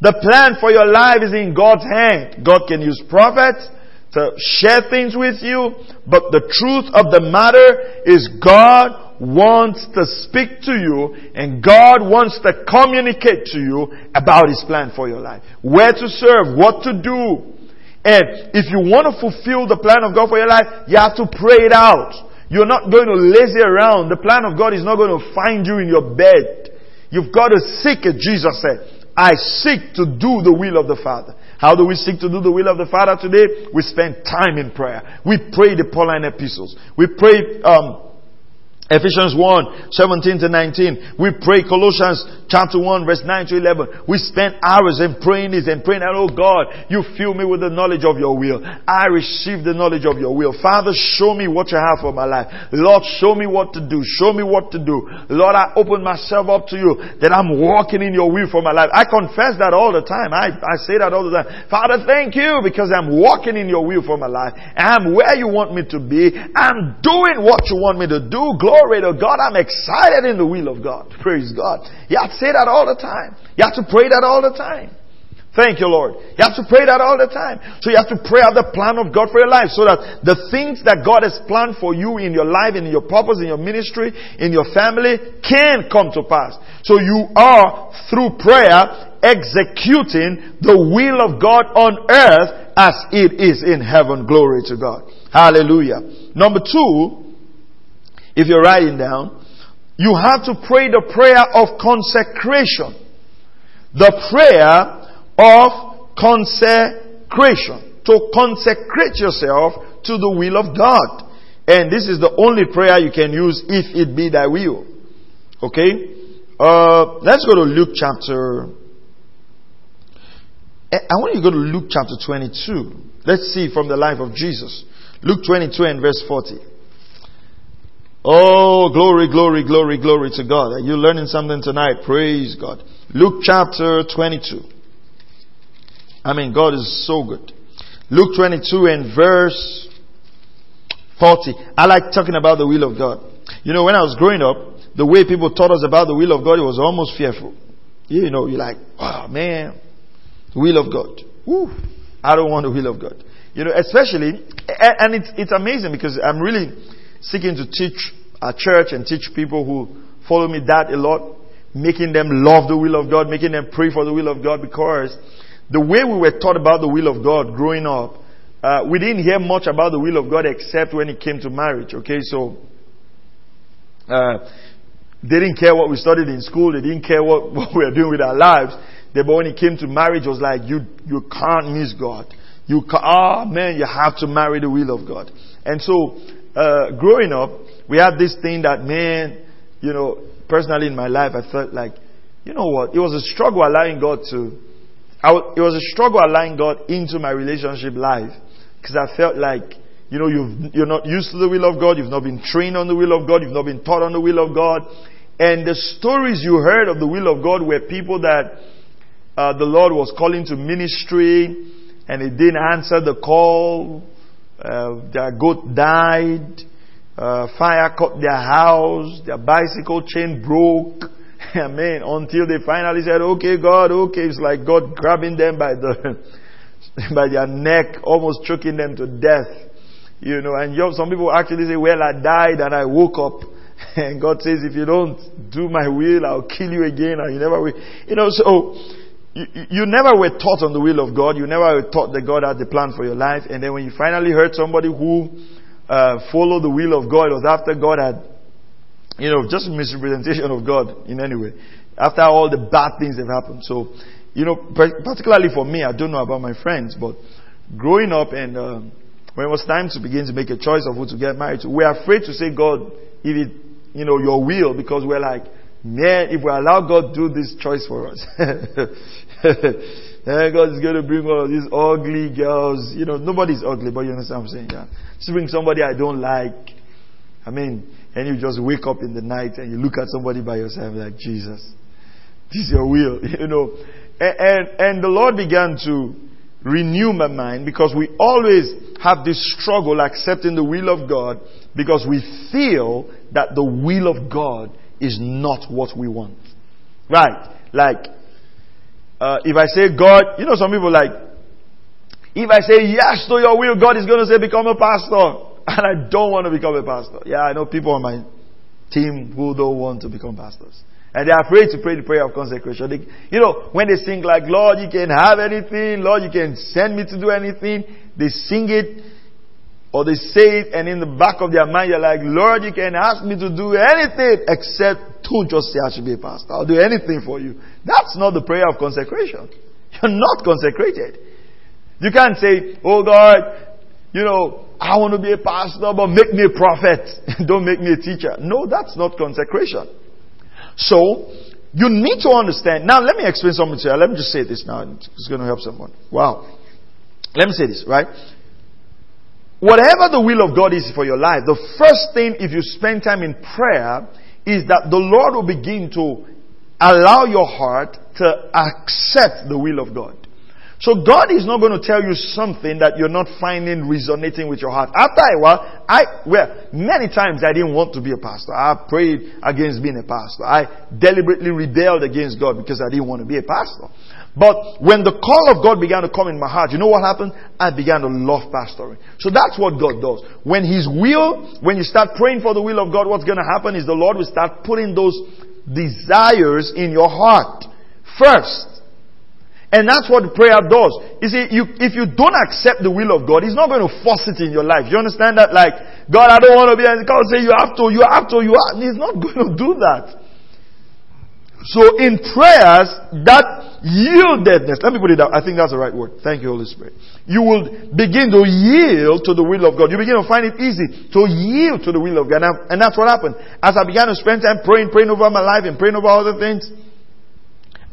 The plan for your life is in God's hand. God can use prophets to share things with you, but the truth of the matter is God wants to speak to you and God wants to communicate to you about His plan for your life. Where to serve, what to do. And if you want to fulfill the plan of God for your life, you have to pray it out. You're not going to lazy around. The plan of God is not going to find you in your bed. You've got to seek it, Jesus said. I seek to do the will of the Father. How do we seek to do the will of the Father today? We spend time in prayer. We pray the Pauline epistles. We pray, um, Ephesians 1, 17 to 19. We pray Colossians chapter 1 verse 9 to 11. We spend hours in praying this and praying that, oh God, you fill me with the knowledge of your will. I receive the knowledge of your will. Father, show me what you have for my life. Lord, show me what to do. Show me what to do. Lord, I open myself up to you that I'm walking in your will for my life. I confess that all the time. I, I say that all the time. Father, thank you because I'm walking in your will for my life. I'm where you want me to be. I'm doing what you want me to do. Glory Glory to God. I'm excited in the will of God. Praise God. You have to say that all the time. You have to pray that all the time. Thank you, Lord. You have to pray that all the time. So you have to pray out the plan of God for your life so that the things that God has planned for you in your life, in your purpose, in your ministry, in your family can come to pass. So you are, through prayer, executing the will of God on earth as it is in heaven. Glory to God. Hallelujah. Number two, if you're writing down, you have to pray the prayer of consecration. The prayer of consecration. To consecrate yourself to the will of God. And this is the only prayer you can use if it be thy will. Okay? Uh, let's go to Luke chapter. Eh, I want you to go to Luke chapter 22. Let's see from the life of Jesus. Luke 22 and verse 40. Oh, glory, glory, glory, glory to God. Are you learning something tonight? Praise God. Luke chapter 22. I mean, God is so good. Luke 22 and verse 40. I like talking about the will of God. You know, when I was growing up, the way people taught us about the will of God, it was almost fearful. You know, you're like, oh man, the will of God. Woo, I don't want the will of God. You know, especially, and it's, it's amazing because I'm really, seeking to teach our church and teach people who follow me that a lot, making them love the will of God, making them pray for the will of God because the way we were taught about the will of God growing up, uh, we didn't hear much about the will of God except when it came to marriage. Okay, so uh, they didn't care what we studied in school. They didn't care what, (laughs) what we were doing with our lives. But when it came to marriage, it was like you you can't miss God. You can, ah oh, man, you have to marry the will of God. And so uh, growing up, we had this thing that, man, you know, personally in my life, I felt like, you know what? It was a struggle allowing God to, it was a struggle allowing God into my relationship life. Because I felt like, you know, you've, you're not used to the will of God, you've not been trained on the will of God, you've not been taught on the will of God. And the stories you heard of the will of God were people that uh, the Lord was calling to ministry and he didn't answer the call uh, their goat died, uh, fire caught their house, their bicycle chain broke. (laughs) Amen. Until they finally said, okay, God, okay. It's like God grabbing them by the, (laughs) by their neck, almost choking them to death. You know, and know, some people actually say, well, I died and I woke up. (laughs) And God says, if you don't do my will, I'll kill you again and you never will. You know, so you, you never were taught on the will of God. You never were taught that God had the plan for your life. And then when you finally heard somebody who uh, followed the will of God, was after God had, you know, just misrepresentation of God in any way. After all the bad things have happened. So, you know, particularly for me, I don't know about my friends, but growing up and uh, when it was time to begin to make a choice of who to get married to, we're afraid to say, God, if it, you know, your will, because we're like, man, if we allow God to do this choice for us, (laughs) (laughs) Eh, then God is going to bring all these ugly girls. You know, nobody's ugly, but you understand what I'm saying? Yeah. Just bring somebody I don't like. I mean, and you just wake up in the night and you look at somebody by yourself like, Jesus, this is your will, (laughs) you know. And, and, and the Lord began to renew my mind because we always have this struggle accepting the will of God because we feel that the will of God is not what we want. Right? Like, uh, if I say God, you know, some people like, if I say yes to your will, God is going to say become a pastor. (laughs) And I don't want to become a pastor. Yeah, I know people on my team who don't want to become pastors. And they're afraid to pray the prayer of consecration. They, you know, when they sing like, Lord, you can have anything, Lord, you can send me to do anything, they sing it, or they say it, and in the back of their mind, you're like, Lord, you can ask me to do anything except don't just say I should be a pastor. I'll do anything for you. That's not the prayer of consecration. (laughs) You're not consecrated. You can't say, Oh God, you know, I want to be a pastor, but make me a prophet. (laughs) Don't make me a teacher. No, that's not consecration. So, you need to understand. Now, let me explain something to you. Let me just say this now. It's going to help someone. Wow. Let me say this, right? Whatever the will of God is for your life, the first thing if you spend time in prayer is that the Lord will begin to allow your heart to accept the will of God. So God is not going to tell you something that you're not finding resonating with your heart. After a while, I, well, many times I didn't want to be a pastor. I prayed against being a pastor. I deliberately rebelled against God because I didn't want to be a pastor. But when the call of God began to come in my heart, you know what happened? I began to love pastoring. So that's what God does. When His will, when you start praying for the will of God, what's going to happen is the Lord will start putting those desires in your heart first. And that's what prayer does. You see, you, if you don't accept the will of God, He's not going to force it in your life. You understand that? Like, God, I don't want to be, and God say, you have to, you have to, you have, He's not (laughs) going to do that. So in prayers, that yieldedness, let me put it down. I think that's the right word. Thank you, Holy Spirit. You will begin to yield to the will of God. You begin to find it easy to yield to the will of God. And that's what happened. As I began to spend time praying, praying over my life and praying over other things,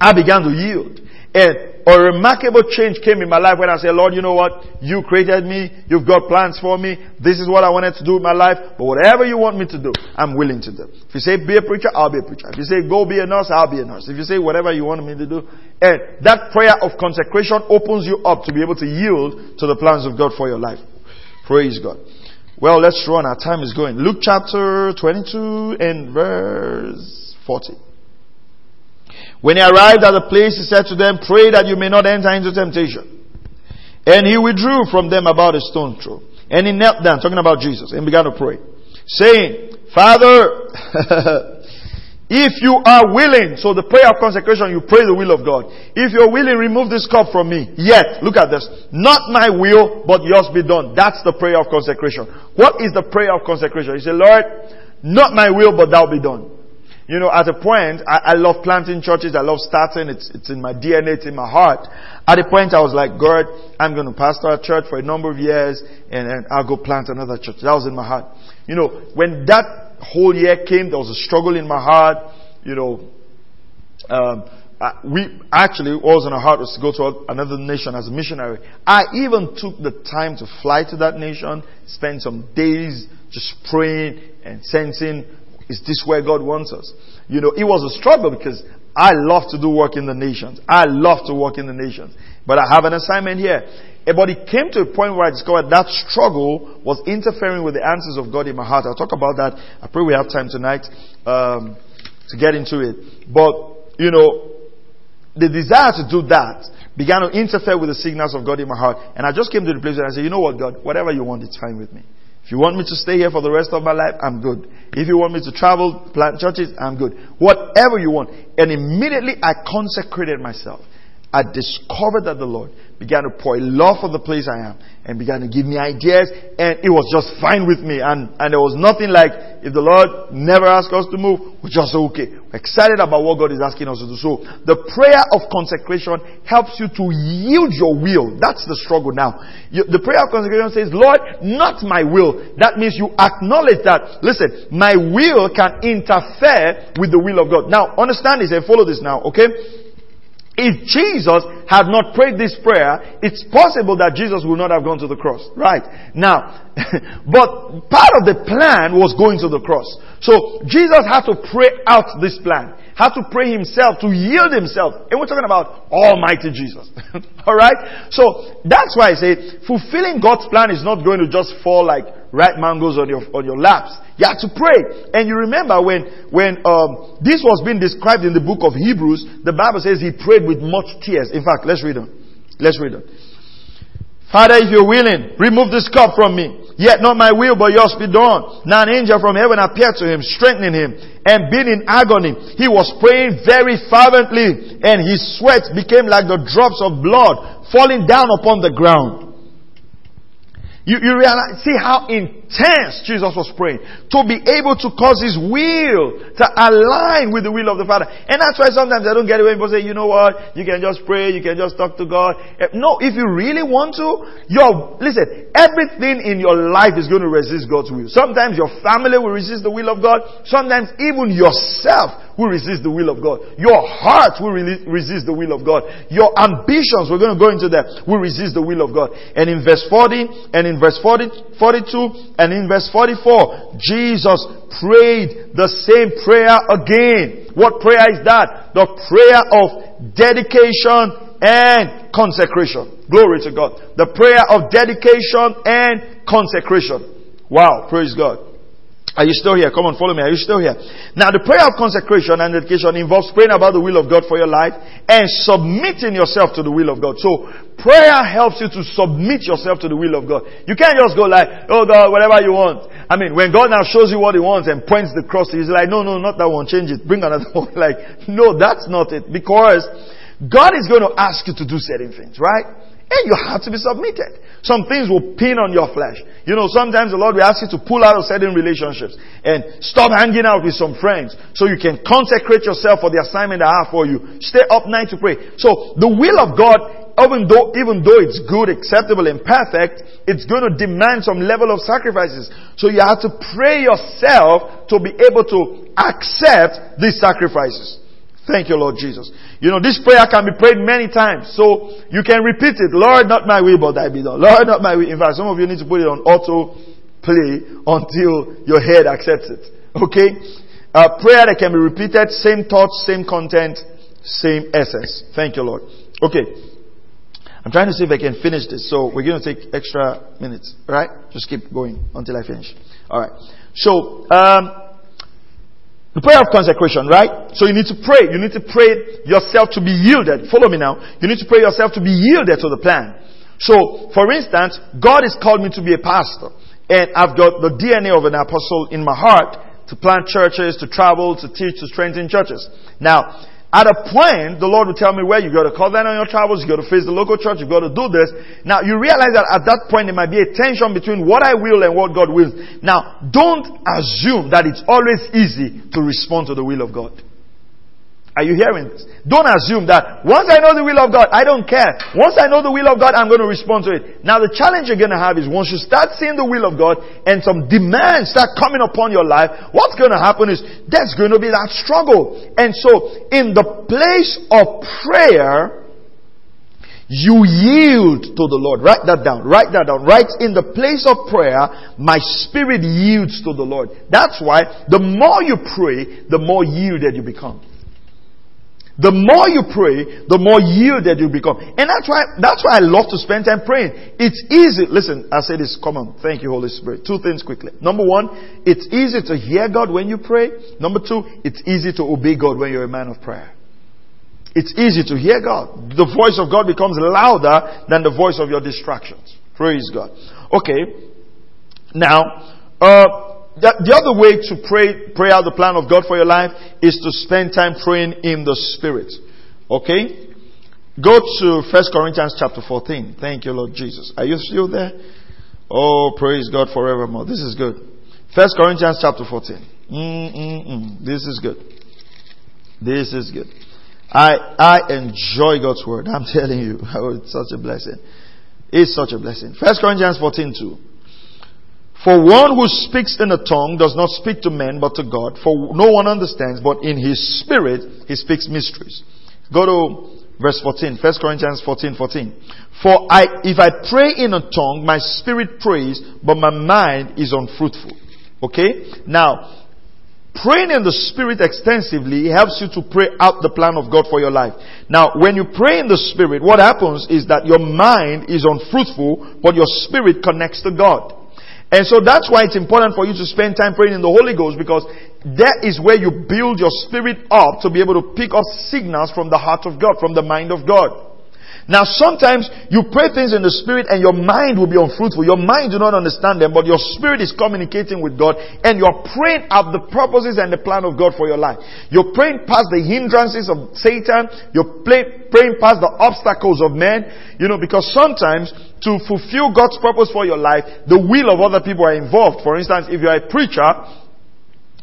I began to yield. And a remarkable change came in my life when I said, Lord, you know what? You created me. You've got plans for me. This is what I wanted to do with my life. But whatever you want me to do, I'm willing to do. If you say be a preacher, I'll be a preacher. If you say go be a nurse, I'll be a nurse. If you say whatever you want me to do, and that prayer of consecration opens you up to be able to yield to the plans of God for your life. Praise God. Well, let's run. Our time is going. Luke chapter 22 and verse 40. When he arrived at the place, he said to them, Pray that you may not enter into temptation. And he withdrew from them about a stone throw. And he knelt down, talking about Jesus, and began to pray, saying, Father, (laughs) if you are willing, so the prayer of consecration, you pray the will of God. If you're willing, remove this cup from me. Yet, look at this. Not my will, but yours be done. That's the prayer of consecration. What is the prayer of consecration? You say, Lord, not my will, but thou be done. You know, at a point, I, I love planting churches. I love starting. It's, it's in my DNA. It's in my heart. At a point, I was like, God, I'm going to pastor a church for a number of years and then I'll go plant another church. That was in my heart. You know, when that whole year came, there was a struggle in my heart. You know, um, I, we actually was in our heart was to go to another nation as a missionary. I even took the time to fly to that nation, spend some days just praying and sensing is this where God wants us? You know, it was a struggle because I love to do work in the nations. I love to work in the nations. But I have an assignment here. Eh, but it came to a point where I discovered that struggle was interfering with the answers of God in my heart. I'll talk about that. I pray we have time tonight um, to get into it. But, you know, the desire to do that began to interfere with the signals of God in my heart. And I just came to the place where I said, you know what, God, whatever you want, it's fine with me. If you want me to stay here for the rest of my life, I'm good. If you want me to travel, plant churches, I'm good. Whatever you want. And immediately I consecrated myself. I discovered that the Lord began to pour a love for the place I am and began to give me ideas and it was just fine with me and, and there was nothing like if the Lord never asked us to move, we're just okay. We're excited about what God is asking us to do. So the prayer of consecration helps you to yield your will. That's the struggle now. You, the prayer of consecration says, Lord, not my will. That means you acknowledge that, listen, my will can interfere with the will of God. Now understand this and follow this now, okay? If Jesus had not prayed this prayer, it's possible that Jesus would not have gone to the cross. Right. Now, (laughs) but part of the plan was going to the cross. So Jesus had to pray out this plan. Had to pray himself to yield himself. And we're talking about Almighty Jesus. (laughs) Alright? So that's why I say fulfilling God's plan is not going to just fall like ripe mangoes on your, on your laps. You have to pray. And you remember when, when um, this was being described in the book of Hebrews, the Bible says he prayed with much tears. In fact, let's read them. Let's read them. Father, if you're willing, remove this cup from me. Yet not my will, but yours be done. Now an angel from heaven appeared to him, strengthening him, and being in agony. He was praying very fervently, and his sweat became like the drops of blood falling down upon the ground. You, you realize, see how intense Jesus was praying to be able to cause his will to align with the will of the Father. And that's why sometimes I don't get away. People say, you know what? You can just pray. You can just talk to God. Eh, no, if you really want to, your, listen, everything in your life is going to resist God's will. Sometimes your family will resist the will of God. Sometimes even yourself will resist the will of God. Your heart will resist the will of God. Your ambitions, we're going to go into that, will resist the will of God. And in verse 40 and in verse 40, 42 and in verse 44, Jesus prayed the same prayer again. What prayer is that? The prayer of dedication and consecration. Glory to God. The prayer of dedication and consecration. Wow, praise God. Are you still here? Come on, follow me. Are you still here? Now, the prayer of consecration and dedication involves praying about the will of God for your life and submitting yourself to the will of God. So, prayer helps you to submit yourself to the will of God. You can't just go like, oh God, whatever you want. I mean, when God now shows you what He wants and points the cross He's like, no, no, not that one. Change it. Bring another (laughs) one. Like, no, that's not it. Because God is going to ask you to do certain things, right? And you have to be submitted. Some things will pin on your flesh. You know, sometimes the Lord will ask you to pull out of certain relationships and stop hanging out with some friends so you can consecrate yourself for the assignment I have for you. Stay up night to pray. So the will of God, even though, even though it's good, acceptable, and perfect, it's going to demand some level of sacrifices. So you have to pray yourself to be able to accept these sacrifices. Thank you, Lord Jesus. You know, this prayer can be prayed many times. So you can repeat it. Lord, not my will, but thy be done. Lord, not my will. In fact, some of you need to put it on auto play until your head accepts it. Okay? A prayer that can be repeated, same thoughts, same content, same essence. Thank you, Lord. Okay. I'm trying to see if I can finish this. So we're going to take extra minutes. Alright? Just keep going until I finish. Alright. So, um, the prayer of consecration, right? So you need to pray. You need to pray yourself to be yielded. Follow me now. You need to pray yourself to be yielded to the plan. So, for instance, God has called me to be a pastor. And I've got the DNA of an apostle in my heart to plant churches, to travel, to teach, to strengthen churches. Now, at a point, the Lord will tell me where you got to call that on your travels, you got to face the local church, you got to do this. Now, you realize that at that point there might be a tension between what I will and what God wills. Now, don't assume that it's always easy to respond to the will of God. Are you hearing this? Don't assume that once I know the will of God, I don't care. Once I know the will of God, I'm going to respond to it. Now the challenge you're going to have is once you start seeing the will of God and some demands start coming upon your life, what's going to happen is there's going to be that struggle. And so in the place of prayer, you yield to the Lord. Write that down. Write that down. Right in the place of prayer, my spirit yields to the Lord. That's why the more you pray, the more yielded you become. The more you pray, the more yielded you become. And that's why, that's why I love to spend time praying. It's easy. Listen, I say this. Come on. Thank you, Holy Spirit. Two things quickly. Number one, it's easy to hear God when you pray. Number two, it's easy to obey God when you're a man of prayer. It's easy to hear God. The voice of God becomes louder than the voice of your distractions. Praise God. Okay. Now, uh, the, the other way to pray, pray out the plan of God for your life is to spend time praying in the Spirit. Okay? Go to 1 Corinthians chapter 14. Thank you, Lord Jesus. Are you still there? Oh, praise God forevermore. This is good. 1 Corinthians chapter 14. Mm-mm-mm. This is good. This is good. I, I enjoy God's word. I'm (laughs) telling you. Oh, (laughs) it's such a blessing. It's such a blessing. 1 Corinthians 14 2. For one who speaks in a tongue does not speak to men but to God, for no one understands, but in his spirit he speaks mysteries. Go to verse 14, 1 Corinthians 14, 14. For I, if I pray in a tongue, my spirit prays, but my mind is unfruitful. Okay? Now, praying in the spirit extensively helps you to pray out the plan of God for your life. Now, when you pray in the spirit, what happens is that your mind is unfruitful, but your spirit connects to God. And so that's why it's important for you to spend time praying in the Holy Ghost because that is where you build your spirit up to be able to pick up signals from the heart of God, from the mind of God. Now sometimes you pray things in the spirit and your mind will be unfruitful. Your mind do not understand them, but your spirit is communicating with God and you're praying out the purposes and the plan of God for your life. You're praying past the hindrances of Satan. You're praying past the obstacles of men. You know, because sometimes to fulfill God's purpose for your life, the will of other people are involved. For instance, if you're a preacher,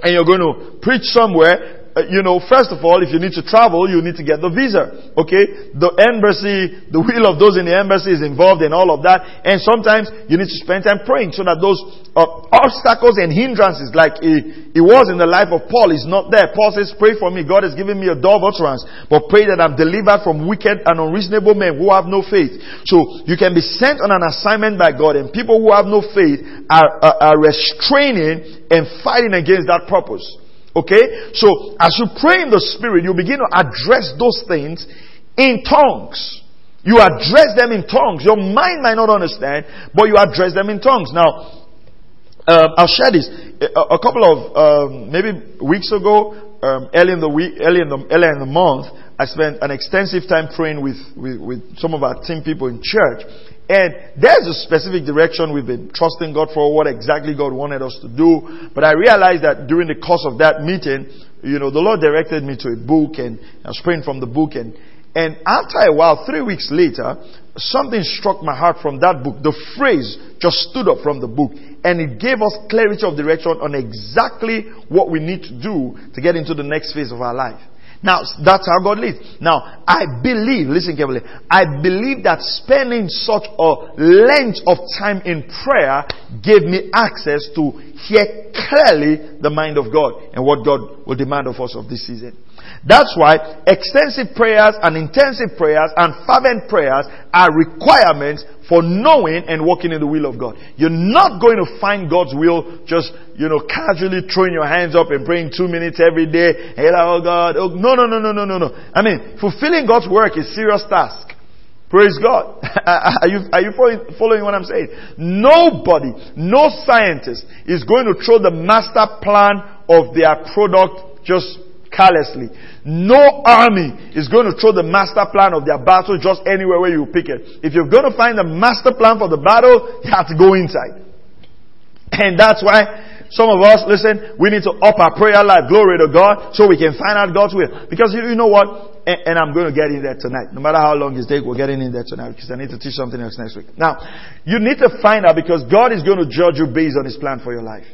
and you're going to preach somewhere, you know, first of all, if you need to travel, you need to get the visa. Okay? The embassy, the will of those in the embassy is involved in all of that. And sometimes you need to spend time praying so that those uh, obstacles and hindrances, like it, it, was in the life of Paul, is not there. Paul says, pray for me. God has given me a door of utterance, but pray that I'm delivered from wicked and unreasonable men who have no faith. So you can be sent on an assignment by God and people who have no faith are, are, are restraining and fighting against that purpose. Okay? So, as you pray in the Spirit, you begin to address those things in tongues. You address them in tongues. Your mind might not understand, but you address them in tongues. Now, uh, I'll share this. A, a couple of, um, maybe weeks ago, um, early in the week, early in the, early in the month, I spent an extensive time praying with, with, with some of our team people in church. And there's a specific direction we've been trusting God for what exactly God wanted us to do. But I realized that during the course of that meeting, you know, the Lord directed me to a book and I was praying from the book and, and after a while, three weeks later, something struck my heart from that book. The phrase just stood up from the book and it gave us clarity of direction on exactly what we need to do to get into the next phase of our life. Now, that's how God leads. Now, I believe, listen carefully, I believe that spending such a length of time in prayer gave me access to hear clearly the mind of God and what God will demand of us of this season. That's why extensive prayers and intensive prayers and fervent prayers are requirements for knowing and walking in the will of God. You're not going to find God's will just, you know, casually throwing your hands up and praying two minutes every day. Oh God. Oh, no, no, no, no, no, no, no. I mean, fulfilling God's work is serious task. Praise God. (laughs) are you, are you following what I'm saying? Nobody, no scientist is going to throw the master plan of their product just carelessly. No army is going to throw the master plan of their battle just anywhere where you pick it. If you're going to find the master plan for the battle, you have to go inside. And that's why some of us, listen, we need to up our prayer life, glory to God, so we can find out God's will. Because you, know what? And, and, I'm going to get in there tonight. No matter how long it takes, we're getting in there tonight because I need to teach something else next week. Now, you need to find out because God is going to judge you based on His plan for your life.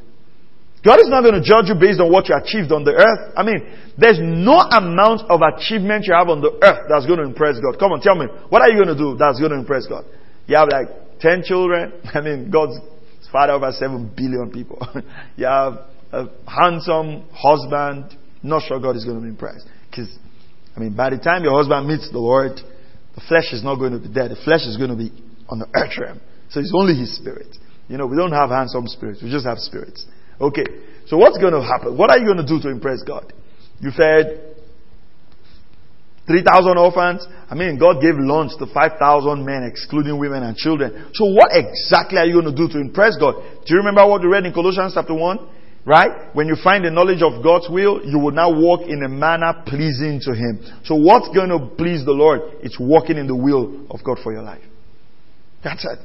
God is not going to judge you based on what you achieved on the earth. I mean, there's no amount of achievement you have on the earth that's going to impress God. Come on, tell me, what are you going to do that's going to impress God? You have like 10 children. (laughs) I mean, God's father over 7 billion people. (laughs) you have a handsome husband. Not sure God is going to be impressed. Because, I mean, by the time your husband meets the Lord, the flesh is not going to be there. The flesh is going to be on the earth realm. So it's only his spirit. You know, we don't have handsome spirits. We just have spirits. Okay. So what's going to happen? What are you going to do to impress God? You fed 3,000 orphans. I mean, God gave lunch to 5,000 men, excluding women and children. So what exactly are you going to do to impress God? Do you remember what we read in Colossians chapter 1? Right? When you find the knowledge of God's will, you will now walk in a manner pleasing to Him. So what's going to please the Lord? It's walking in the will of God for your life. That's it.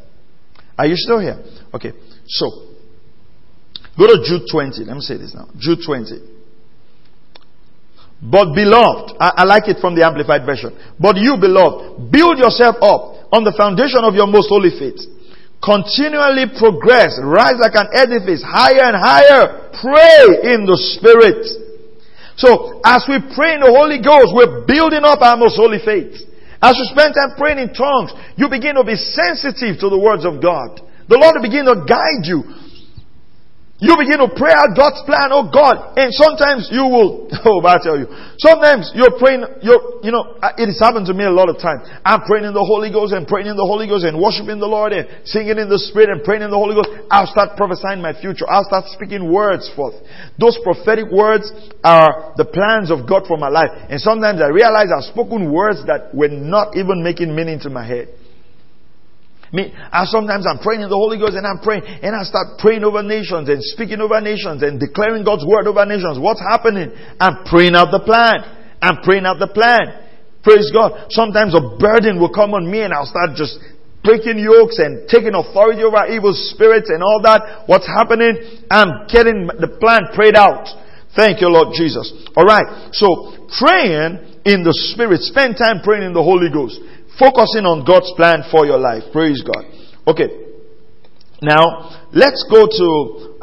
Are you still here? Okay. So, Go to Jude 20. Let me say this now. Jude 20. But beloved, I, I, like it from the Amplified Version. But you, beloved, build yourself up on the foundation of your most holy faith. Continually progress, rise like an edifice, higher and higher. Pray in the Spirit. So, as we pray in the Holy Ghost, we're building up our most holy faith. As you spend time praying in tongues, you begin to be sensitive to the words of God. The Lord will begin to guide you. You begin to pray out God's plan, oh God. And sometimes you will, (laughs) oh, I tell you, sometimes you're praying, you're, you know, uh, it has happened to me a lot of times. I'm praying in the Holy Ghost and praying in the Holy Ghost and worshiping the Lord and singing in the Spirit and praying in the Holy Ghost. I'll start prophesying my future. I'll start speaking words forth. Those prophetic words are the plans of God for my life. And sometimes I realize I've spoken words that were not even making meaning to my head. Me, I sometimes I'm praying in the Holy Ghost and I'm praying and I start praying over nations and speaking over nations and declaring God's word over nations. What's happening? I'm praying out the plan. I'm praying out the plan. Praise God. Sometimes a burden will come on me and I'll start just breaking yokes and taking authority over evil spirits and all that. What's happening? I'm getting the plan prayed out. Thank you, Lord Jesus. Alright. So praying in the Spirit. Spend time praying in the Holy Ghost. Focusing on God's plan for your life. Praise God. Okay. Now, let's go to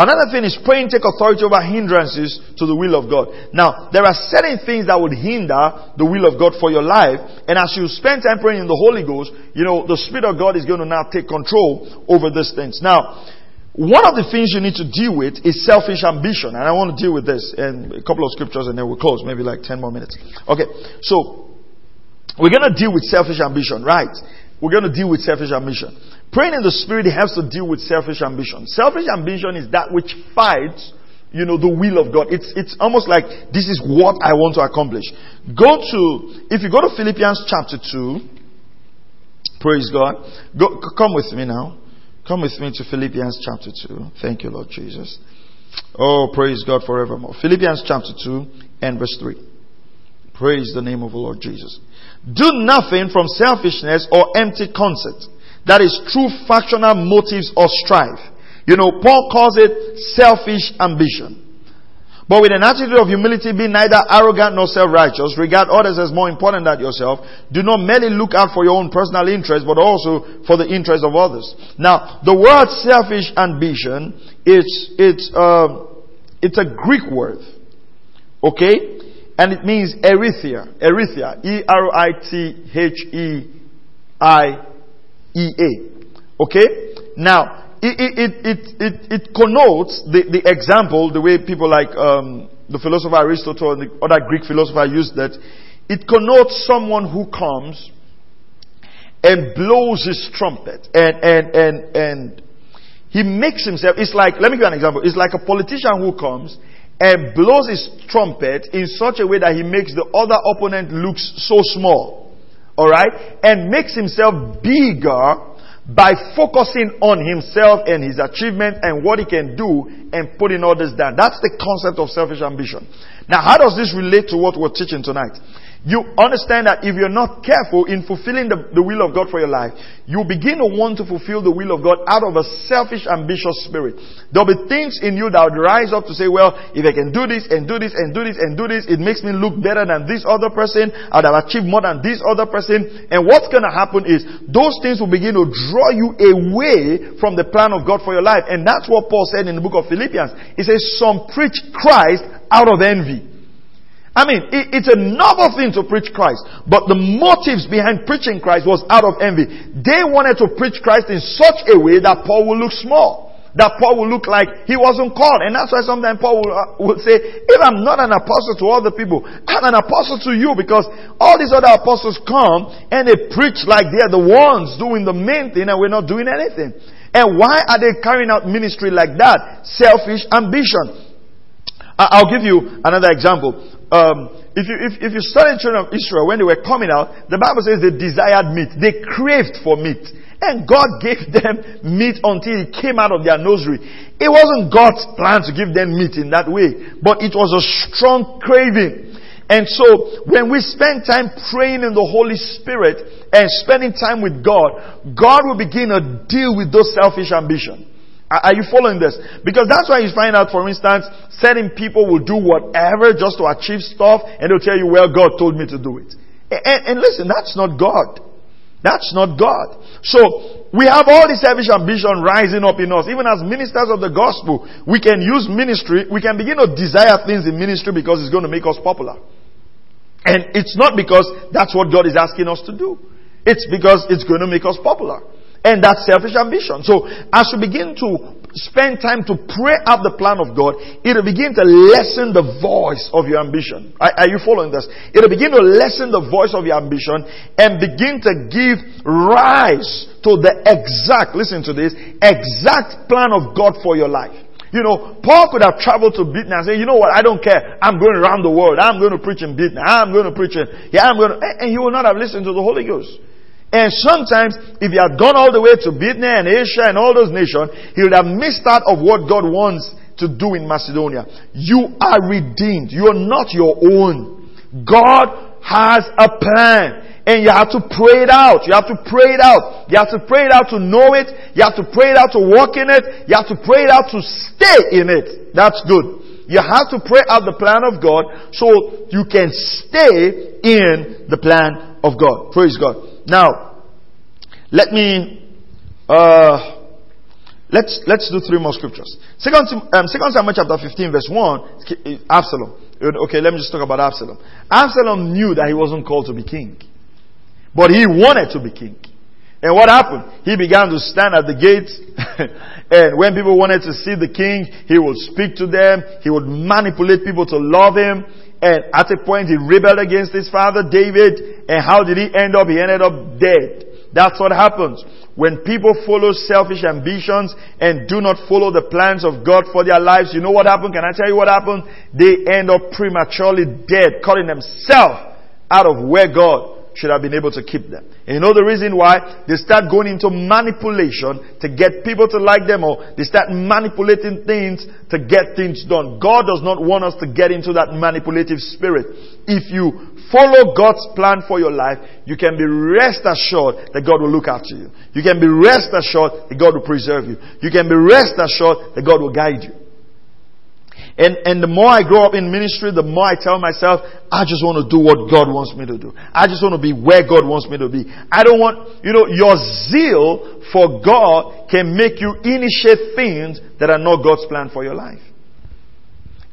another thing is praying take authority over hindrances to the will of God. Now, there are certain things that would hinder the will of God for your life, and as you spend time praying in the Holy Ghost, you know, the Spirit of God is going to now take control over these things. Now, one of the things you need to deal with is selfish ambition, and I want to deal with this in a couple of scriptures and then we'll close, maybe like 10 more minutes. Okay, so we're going to deal with selfish ambition, right? We're going to deal with selfish ambition. Praying in the Spirit helps to deal with selfish ambition. Selfish ambition is that which fights, you know, the will of God. It's, it's almost like this is what I want to accomplish. Go to, if you go to Philippians chapter 2, praise God. Go, come with me now. Come with me to Philippians chapter 2. Thank you, Lord Jesus. Oh, praise God forevermore. Philippians chapter 2 and verse 3. Praise the name of the Lord Jesus. Do nothing from selfishness or empty conceit. That is true factional motives or strife. You know, Paul calls it selfish ambition. But with an attitude of humility, be neither arrogant nor self-righteous. Regard others as more important than yourself. Do not merely look out for your own personal interest, but also for the interest of others. Now, the word selfish ambition, it's, it's, uh, it's a Greek word. Okay? And it means eritheia. Eritheia. E-R-I-T-H-E-I-E-A. Okay? Now, it, it, it, it, it connotes the, the example, the way people like um, the philosopher Aristotle and the other Greek philosopher used that. It connotes someone who comes and blows his trumpet and, and, and, and he makes himself, it's like, let me give you an example. It's like a politician who comes and blows his trumpet in such a way that he makes the other opponent look so small. Alright? And makes himself bigger by focusing on himself and his achievement and what he can do and putting others down. That's the concept of selfish ambition. Now, how does this relate to what we're teaching tonight? You understand that if you're not careful in fulfilling the, the, will of God for your life, you begin to want to fulfill the will of God out of a selfish, ambitious spirit. There'll be things in you that would rise up to say, well, if I can do this and do this and do this and do this, it makes me look better than this other person. I'd have achieved more than this other person. And what's going to happen is those things will begin to draw you away from the plan of God for your life. And that's what Paul said in the book of Philippians. He says, some preach Christ out of envy. I mean, it, it's a noble thing to preach Christ, but the motives behind preaching Christ was out of envy. They wanted to preach Christ in such a way that Paul would look small. That Paul would look like he wasn't called. And that's why sometimes Paul will, uh, say, if I'm not an apostle to other people, I'm an apostle to you because all these other apostles come and they preach like they're the ones doing the main thing and we're not doing anything. And why are they carrying out ministry like that? Selfish ambition. I'll give you another example um, if you if, if you study the children of Israel when they were coming out, the Bible says they desired meat. They craved for meat. And God (laughs) gave them meat until it came out of their nursery. It wasn't God's plan to give them meat in that way, but it was a strong craving. And so, when we spend time praying in the Holy Spirit and spending time with God, God will begin to deal with those selfish ambitions. Are you following this? Because that's why you find out, for instance, certain people will do whatever just to achieve stuff and they'll tell you, well, God told me to do it. And, and listen, that's not God. That's not God. So, we have all this selfish ambition rising up in us. Even as ministers of the gospel, we can use ministry, we can begin to desire things in ministry because it's going to make us popular. And it's not because that's what God is asking us to do. It's because it's going to make us popular. And that selfish ambition. So as you begin to spend time to pray out the plan of God, it'll begin to lessen the voice of your ambition. Are, are, you following this? It'll begin to lessen the voice of your ambition and begin to give rise to the exact, listen to this, exact plan of God for your life. You know, Paul could have traveled to Bithynia and say, you know what, I don't care. I'm going around the world. I'm going to preach in Bithynia. I'm going to preach in, yeah, I'm going to, and he will not have listened to the Holy Ghost. And sometimes, if he had gone all the way to Bithynia and Asia and all those nations, he would have missed out of what God wants to do in Macedonia. You are redeemed. You are not your own. God has a plan. And you have to pray it out. You have to pray it out. You have to pray it out to know it. You have to pray it out to walk in it. You have to pray it out to stay in it. That's good. You have to pray out the plan of God so you can stay in the plan of God. Praise God. Now, let me, uh, let's, let's do three more scriptures. Second, um, Second Samuel chapter 15 verse 1, Absalom. Okay, let me just talk about Absalom. Absalom knew that he wasn't called to be king. But he wanted to be king. And what happened? He began to stand at the gate. (laughs) and when people wanted to see the king, he would speak to them. He would manipulate people to love him. And at a point he rebelled against his father David. And how did he end up? He ended up dead. That's what happens. When people follow selfish ambitions and do not follow the plans of God for their lives, you know what happened? Can I tell you what happened? They end up prematurely dead, cutting themselves out of where God should have been able to keep them. And you know the reason why? They start going into manipulation to get people to like them or they start manipulating things to get things done. God does not want us to get into that manipulative spirit. If you follow God's plan for your life, you can be rest assured that God will look after you. You can be rest assured that God will preserve you. You can be rest assured that God will guide you. And, and the more I grow up in ministry, the more I tell myself, I just want to do what God wants me to do. I just want to be where God wants me to be. I don't want, you know, your zeal for God can make you initiate things that are not God's plan for your life.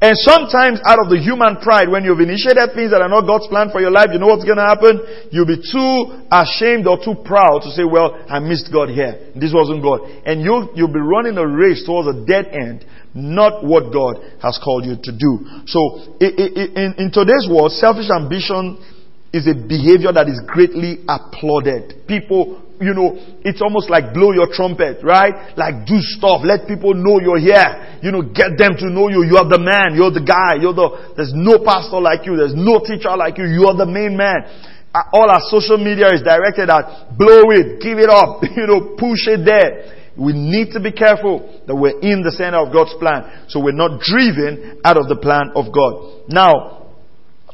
And sometimes out of the human pride, when you've initiated things that are not God's plan for your life, you know what's going to happen? You'll be too ashamed or too proud to say, well, I missed God here. This wasn't God. And you'll, you'll be running a race towards a dead end, not what God has called you to do. So, in, in today's world, selfish ambition is a behavior that is greatly applauded. People you know, it's almost like blow your trumpet, right? Like do stuff. Let people know you're here. You know, get them to know you. You're the man. You're the guy. You're the, there's no pastor like you. There's no teacher like you. You're the main man. Uh, all our social media is directed at blow it, give it up, (laughs) you know, push it there. We need to be careful that we're in the center of God's plan. So we're not driven out of the plan of God. Now,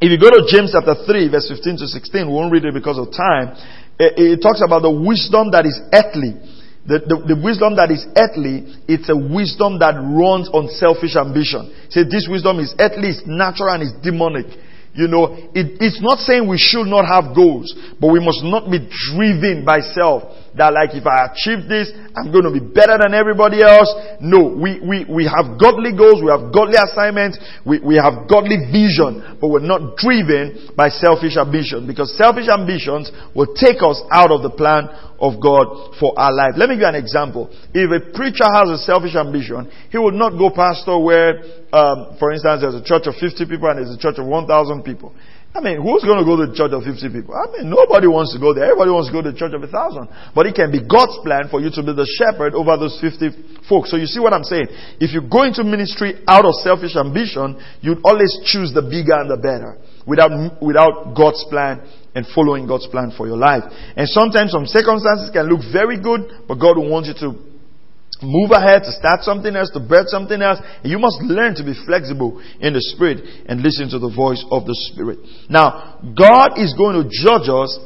if you go to James chapter 3 verse 15 to 16, we won't read it because of time it, talks about the wisdom that is earthly. The, the, the, wisdom that is earthly, it's a wisdom that runs on selfish ambition. Say this wisdom is earthly, it's natural, and it's demonic. You know, it, it's not saying we should not have goals, but we must not be driven by self. That like if I achieve this, I'm going to be better than everybody else. No, we, we, we have godly goals, we have godly assignments, we, we have godly vision, but we're not driven by selfish ambition because selfish ambitions will take us out of the plan of God for our life. Let me give you an example. If a preacher has a selfish ambition, he would not go pastor where, um, for instance, there's a church of 50 people and there's a church of 1,000 people. I mean, who's going to go to the church of 50 people? I mean, nobody wants to go there. Everybody wants to go to the church of a thousand. But it can be God's plan for you to be the shepherd over those 50 folks. So you see what I'm saying? If you go into ministry out of selfish ambition, you'd always choose the bigger and the better without, without God's plan and following God's plan for your life. And sometimes some circumstances can look very good, but God will want you to move ahead, to start something else, to birth something else. And You must learn to be flexible in the Spirit and listen to the voice of the Spirit. Now, God is going to judge us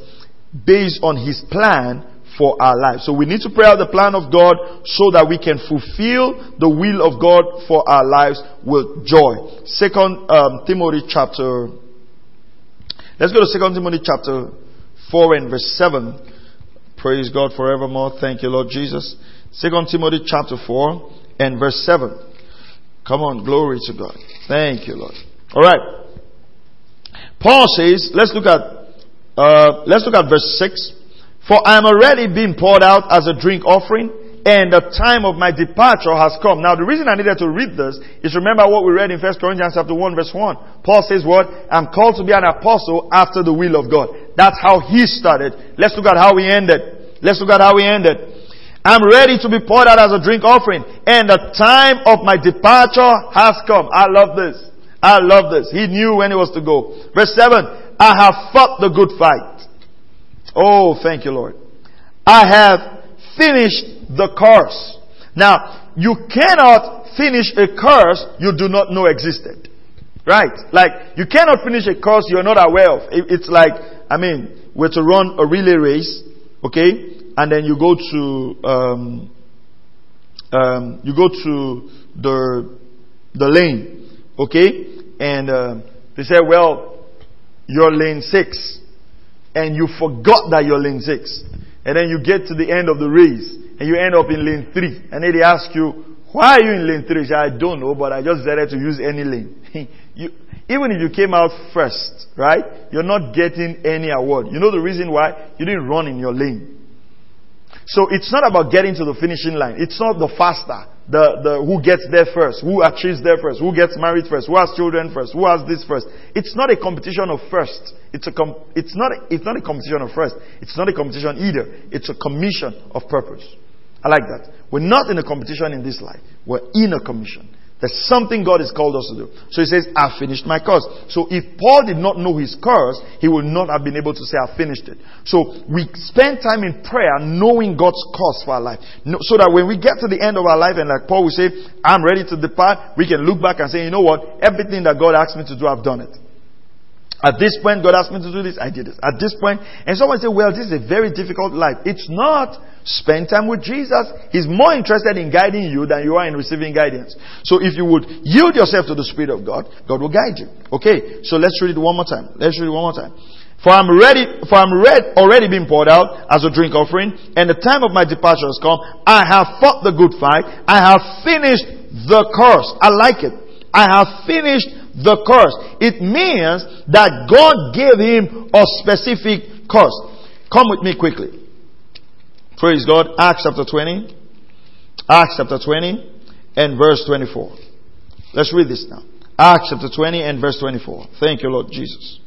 based on His plan for our lives. So we need to pray out the plan of God so that we can fulfill the will of God for our lives with joy. Second um, Timothy chapter. Let's go to Second Timothy chapter four and verse seven. Praise God forevermore. Thank you, Lord Jesus. Second Timothy chapter four and verse seven. Come on, glory to God. Thank you, Lord. All right. Paul says, let's look at uh, let's look at verse six. For I am already being poured out as a drink offering, and the time of my departure has come. Now the reason I needed to read this is remember what we read in 1 Corinthians chapter 1 verse 1. Paul says what? I'm called to be an apostle after the will of God. That's how he started. Let's look at how he ended. Let's look at how he ended. I'm ready to be poured out as a drink offering, and the time of my departure has come. I love this. I love this. He knew when he was to go. Verse 7. I have fought the good fight. Oh, thank you, Lord. I have finished the course. Now, you cannot finish a course you do not know existed. Right? Like, you cannot finish a course you're not aware of. It's like, I mean, we're to run a relay race, okay? And then you go to, um, um, you go to the, the lane, okay? And, uh, they say, well, you're lane six and you forgot that you're lane six. And then you get to the end of the race and you end up in lane three. And then they ask you, why are you in lane three? Say, I don't know, but I just decided to use any lane. (laughs) you, even if you came out first, right? You're not getting any award. You know the reason why? You didn't run in your lane. So it's not about getting to the finishing line. It's not the faster the, the, who gets there first, who achieves there first, who gets married first, who has children first, who has this first. It's not a competition of first. It's a com- it's not it's not a competition of first. It's not a competition either. It's a commission of purpose. I like that. We're not in a competition in this life. We're in a commission. There's something God has called us to do. So he says, I've finished my course. So if Paul did not know his course, he would not have been able to say, I've finished it. So we spend time in prayer knowing God's course for our life. So that when we get to the end of our life and like Paul will say, I'm ready to depart, we can look back and say, you know what? Everything that God asked me to do, I've done it. At this point, God asked me to do this, I did it. At this point, and someone say, well, this is a very difficult life. It's not. Spend time with Jesus. He's more interested in guiding you than you are in receiving guidance. So if you would yield yourself to the Spirit of God, God will guide you. Okay, so let's read it one more time. Let's read it one more time. For I'm ready, for I'm read, already been poured out as a drink offering, and the time of my departure has come. I have fought the good fight. I have finished the course. I like it. I have finished the course. It means that God gave him a specific course. Come with me quickly. Praise God. Acts chapter 20. Acts chapter 20 and verse 24. Let's read this now. Acts chapter 20 and verse 24. Thank you, Lord Jesus.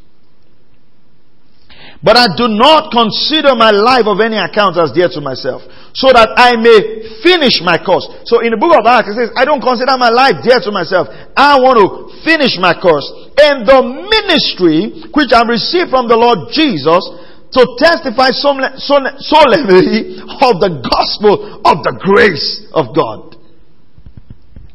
But I do not consider my life of any account as dear to myself, so that I may finish my course. So in the book of Acts, it says, I don't consider my life dear to myself. I want to finish my course. And the ministry which I received from the Lord Jesus to testify solemnly of the gospel of the grace of God.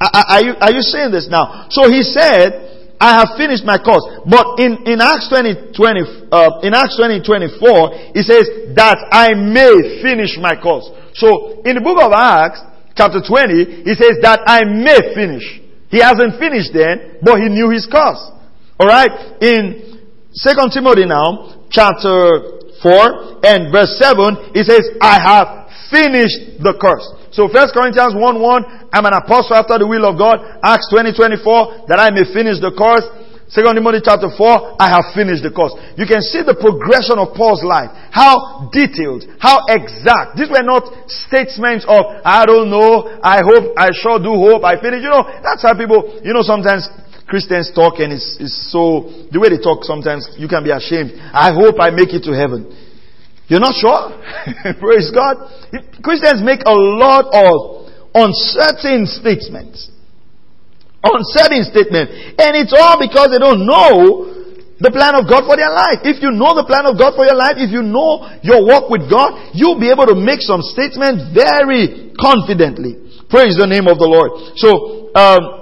Are you, are you saying this now? So he said, I have finished my course. But in, in Acts 20, 20 uh, in Acts 20, 24, it says that I may finish my course. So in the book of Acts, chapter 20, he says that I may finish. He hasn't finished then, but he knew his course. Alright? In 2 Timothy now, chapter 4 and verse 7, it says, I have finished the course. So 1 Corinthians 1 1, I'm an apostle after the will of God. Acts 20 24, that I may finish the course. 2 Timothy chapter 4, I have finished the course. You can see the progression of Paul's life. How detailed, how exact. These were not statements of, I don't know, I hope, I sure do hope, I finish. You know, that's how people, you know, sometimes Christians talk and it's, it's so, the way they talk sometimes, you can be ashamed. I hope I make it to heaven. You're not sure? (laughs) Praise God. Christians make a lot of uncertain statements. Uncertain statements. And it's all because they don't know the plan of God for their life. If you know the plan of God for your life, if you know your walk with God, you'll be able to make some statements very confidently. Praise the name of the Lord. So, um,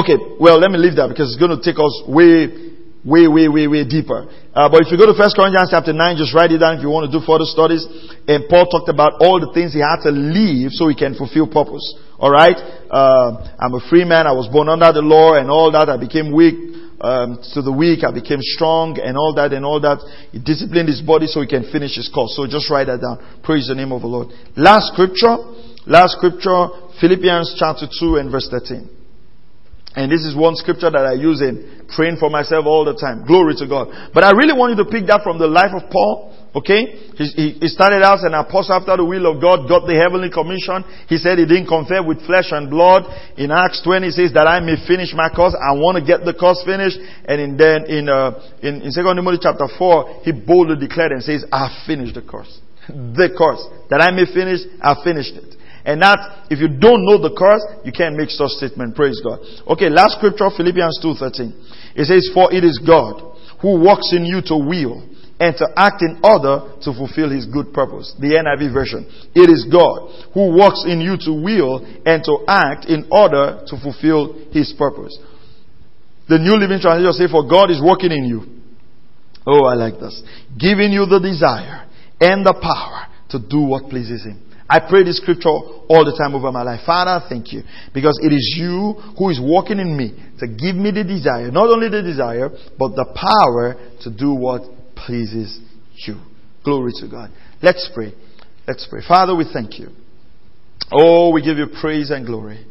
okay, well, let me leave that because it's going to take us way way, way, way, way deeper. Uh, but if you go to First Corinthians chapter 9, just write it down if you want to do further studies. And Paul talked about all the things he had to leave so he can fulfill purpose. Alright? Uh, I'm a free man. I was born under the law and all that. I became weak. Um, to the weak, I became strong and all that and all that. He disciplined his body so he can finish his course. So just write that down. Praise the name of the Lord. Last scripture, last scripture, Philippians chapter 2 and verse 13. And this is one scripture that I use in praying for myself all the time. Glory to God. But I really want you to pick that from the life of Paul. Okay? He, he started out as an apostle after the will of God, got the heavenly commission. He said he didn't confer with flesh and blood. In Acts 20 says that I may finish my course. I want to get the course finished. And in, then in, uh, in, in 2 Timothy chapter 4, he boldly declared and says, I finished the course. The course. That I may finish, I finished it. And that, if you don't know the course, you can't make such statement. Praise God. Okay, last scripture, Philippians 2.13. It says, For it is God who works in you to will and to act in order to fulfill his good purpose. The NIV version. It is God who works in you to will and to act in order to fulfill his purpose. The New Living Translation says, For God is working in you. Oh, I like this. Giving you the desire and the power to do what pleases him. I pray this scripture all the time over my life. Father, thank you. Because it is you who is working in me to give me the desire, not only the desire, but the power to do what pleases you. Glory to God. Let's pray. Let's pray. Father, we thank you. Oh, we give you praise and glory.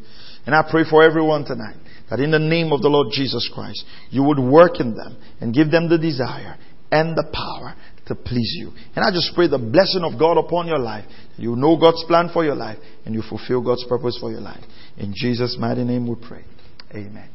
And I pray for everyone tonight that in the name of the Lord Jesus Christ, you would work in them and give them the desire and the power to please you. And I just pray the blessing of God upon your life. You know God's plan for your life and you fulfill God's purpose for your life. In Jesus' mighty name we pray. Amen.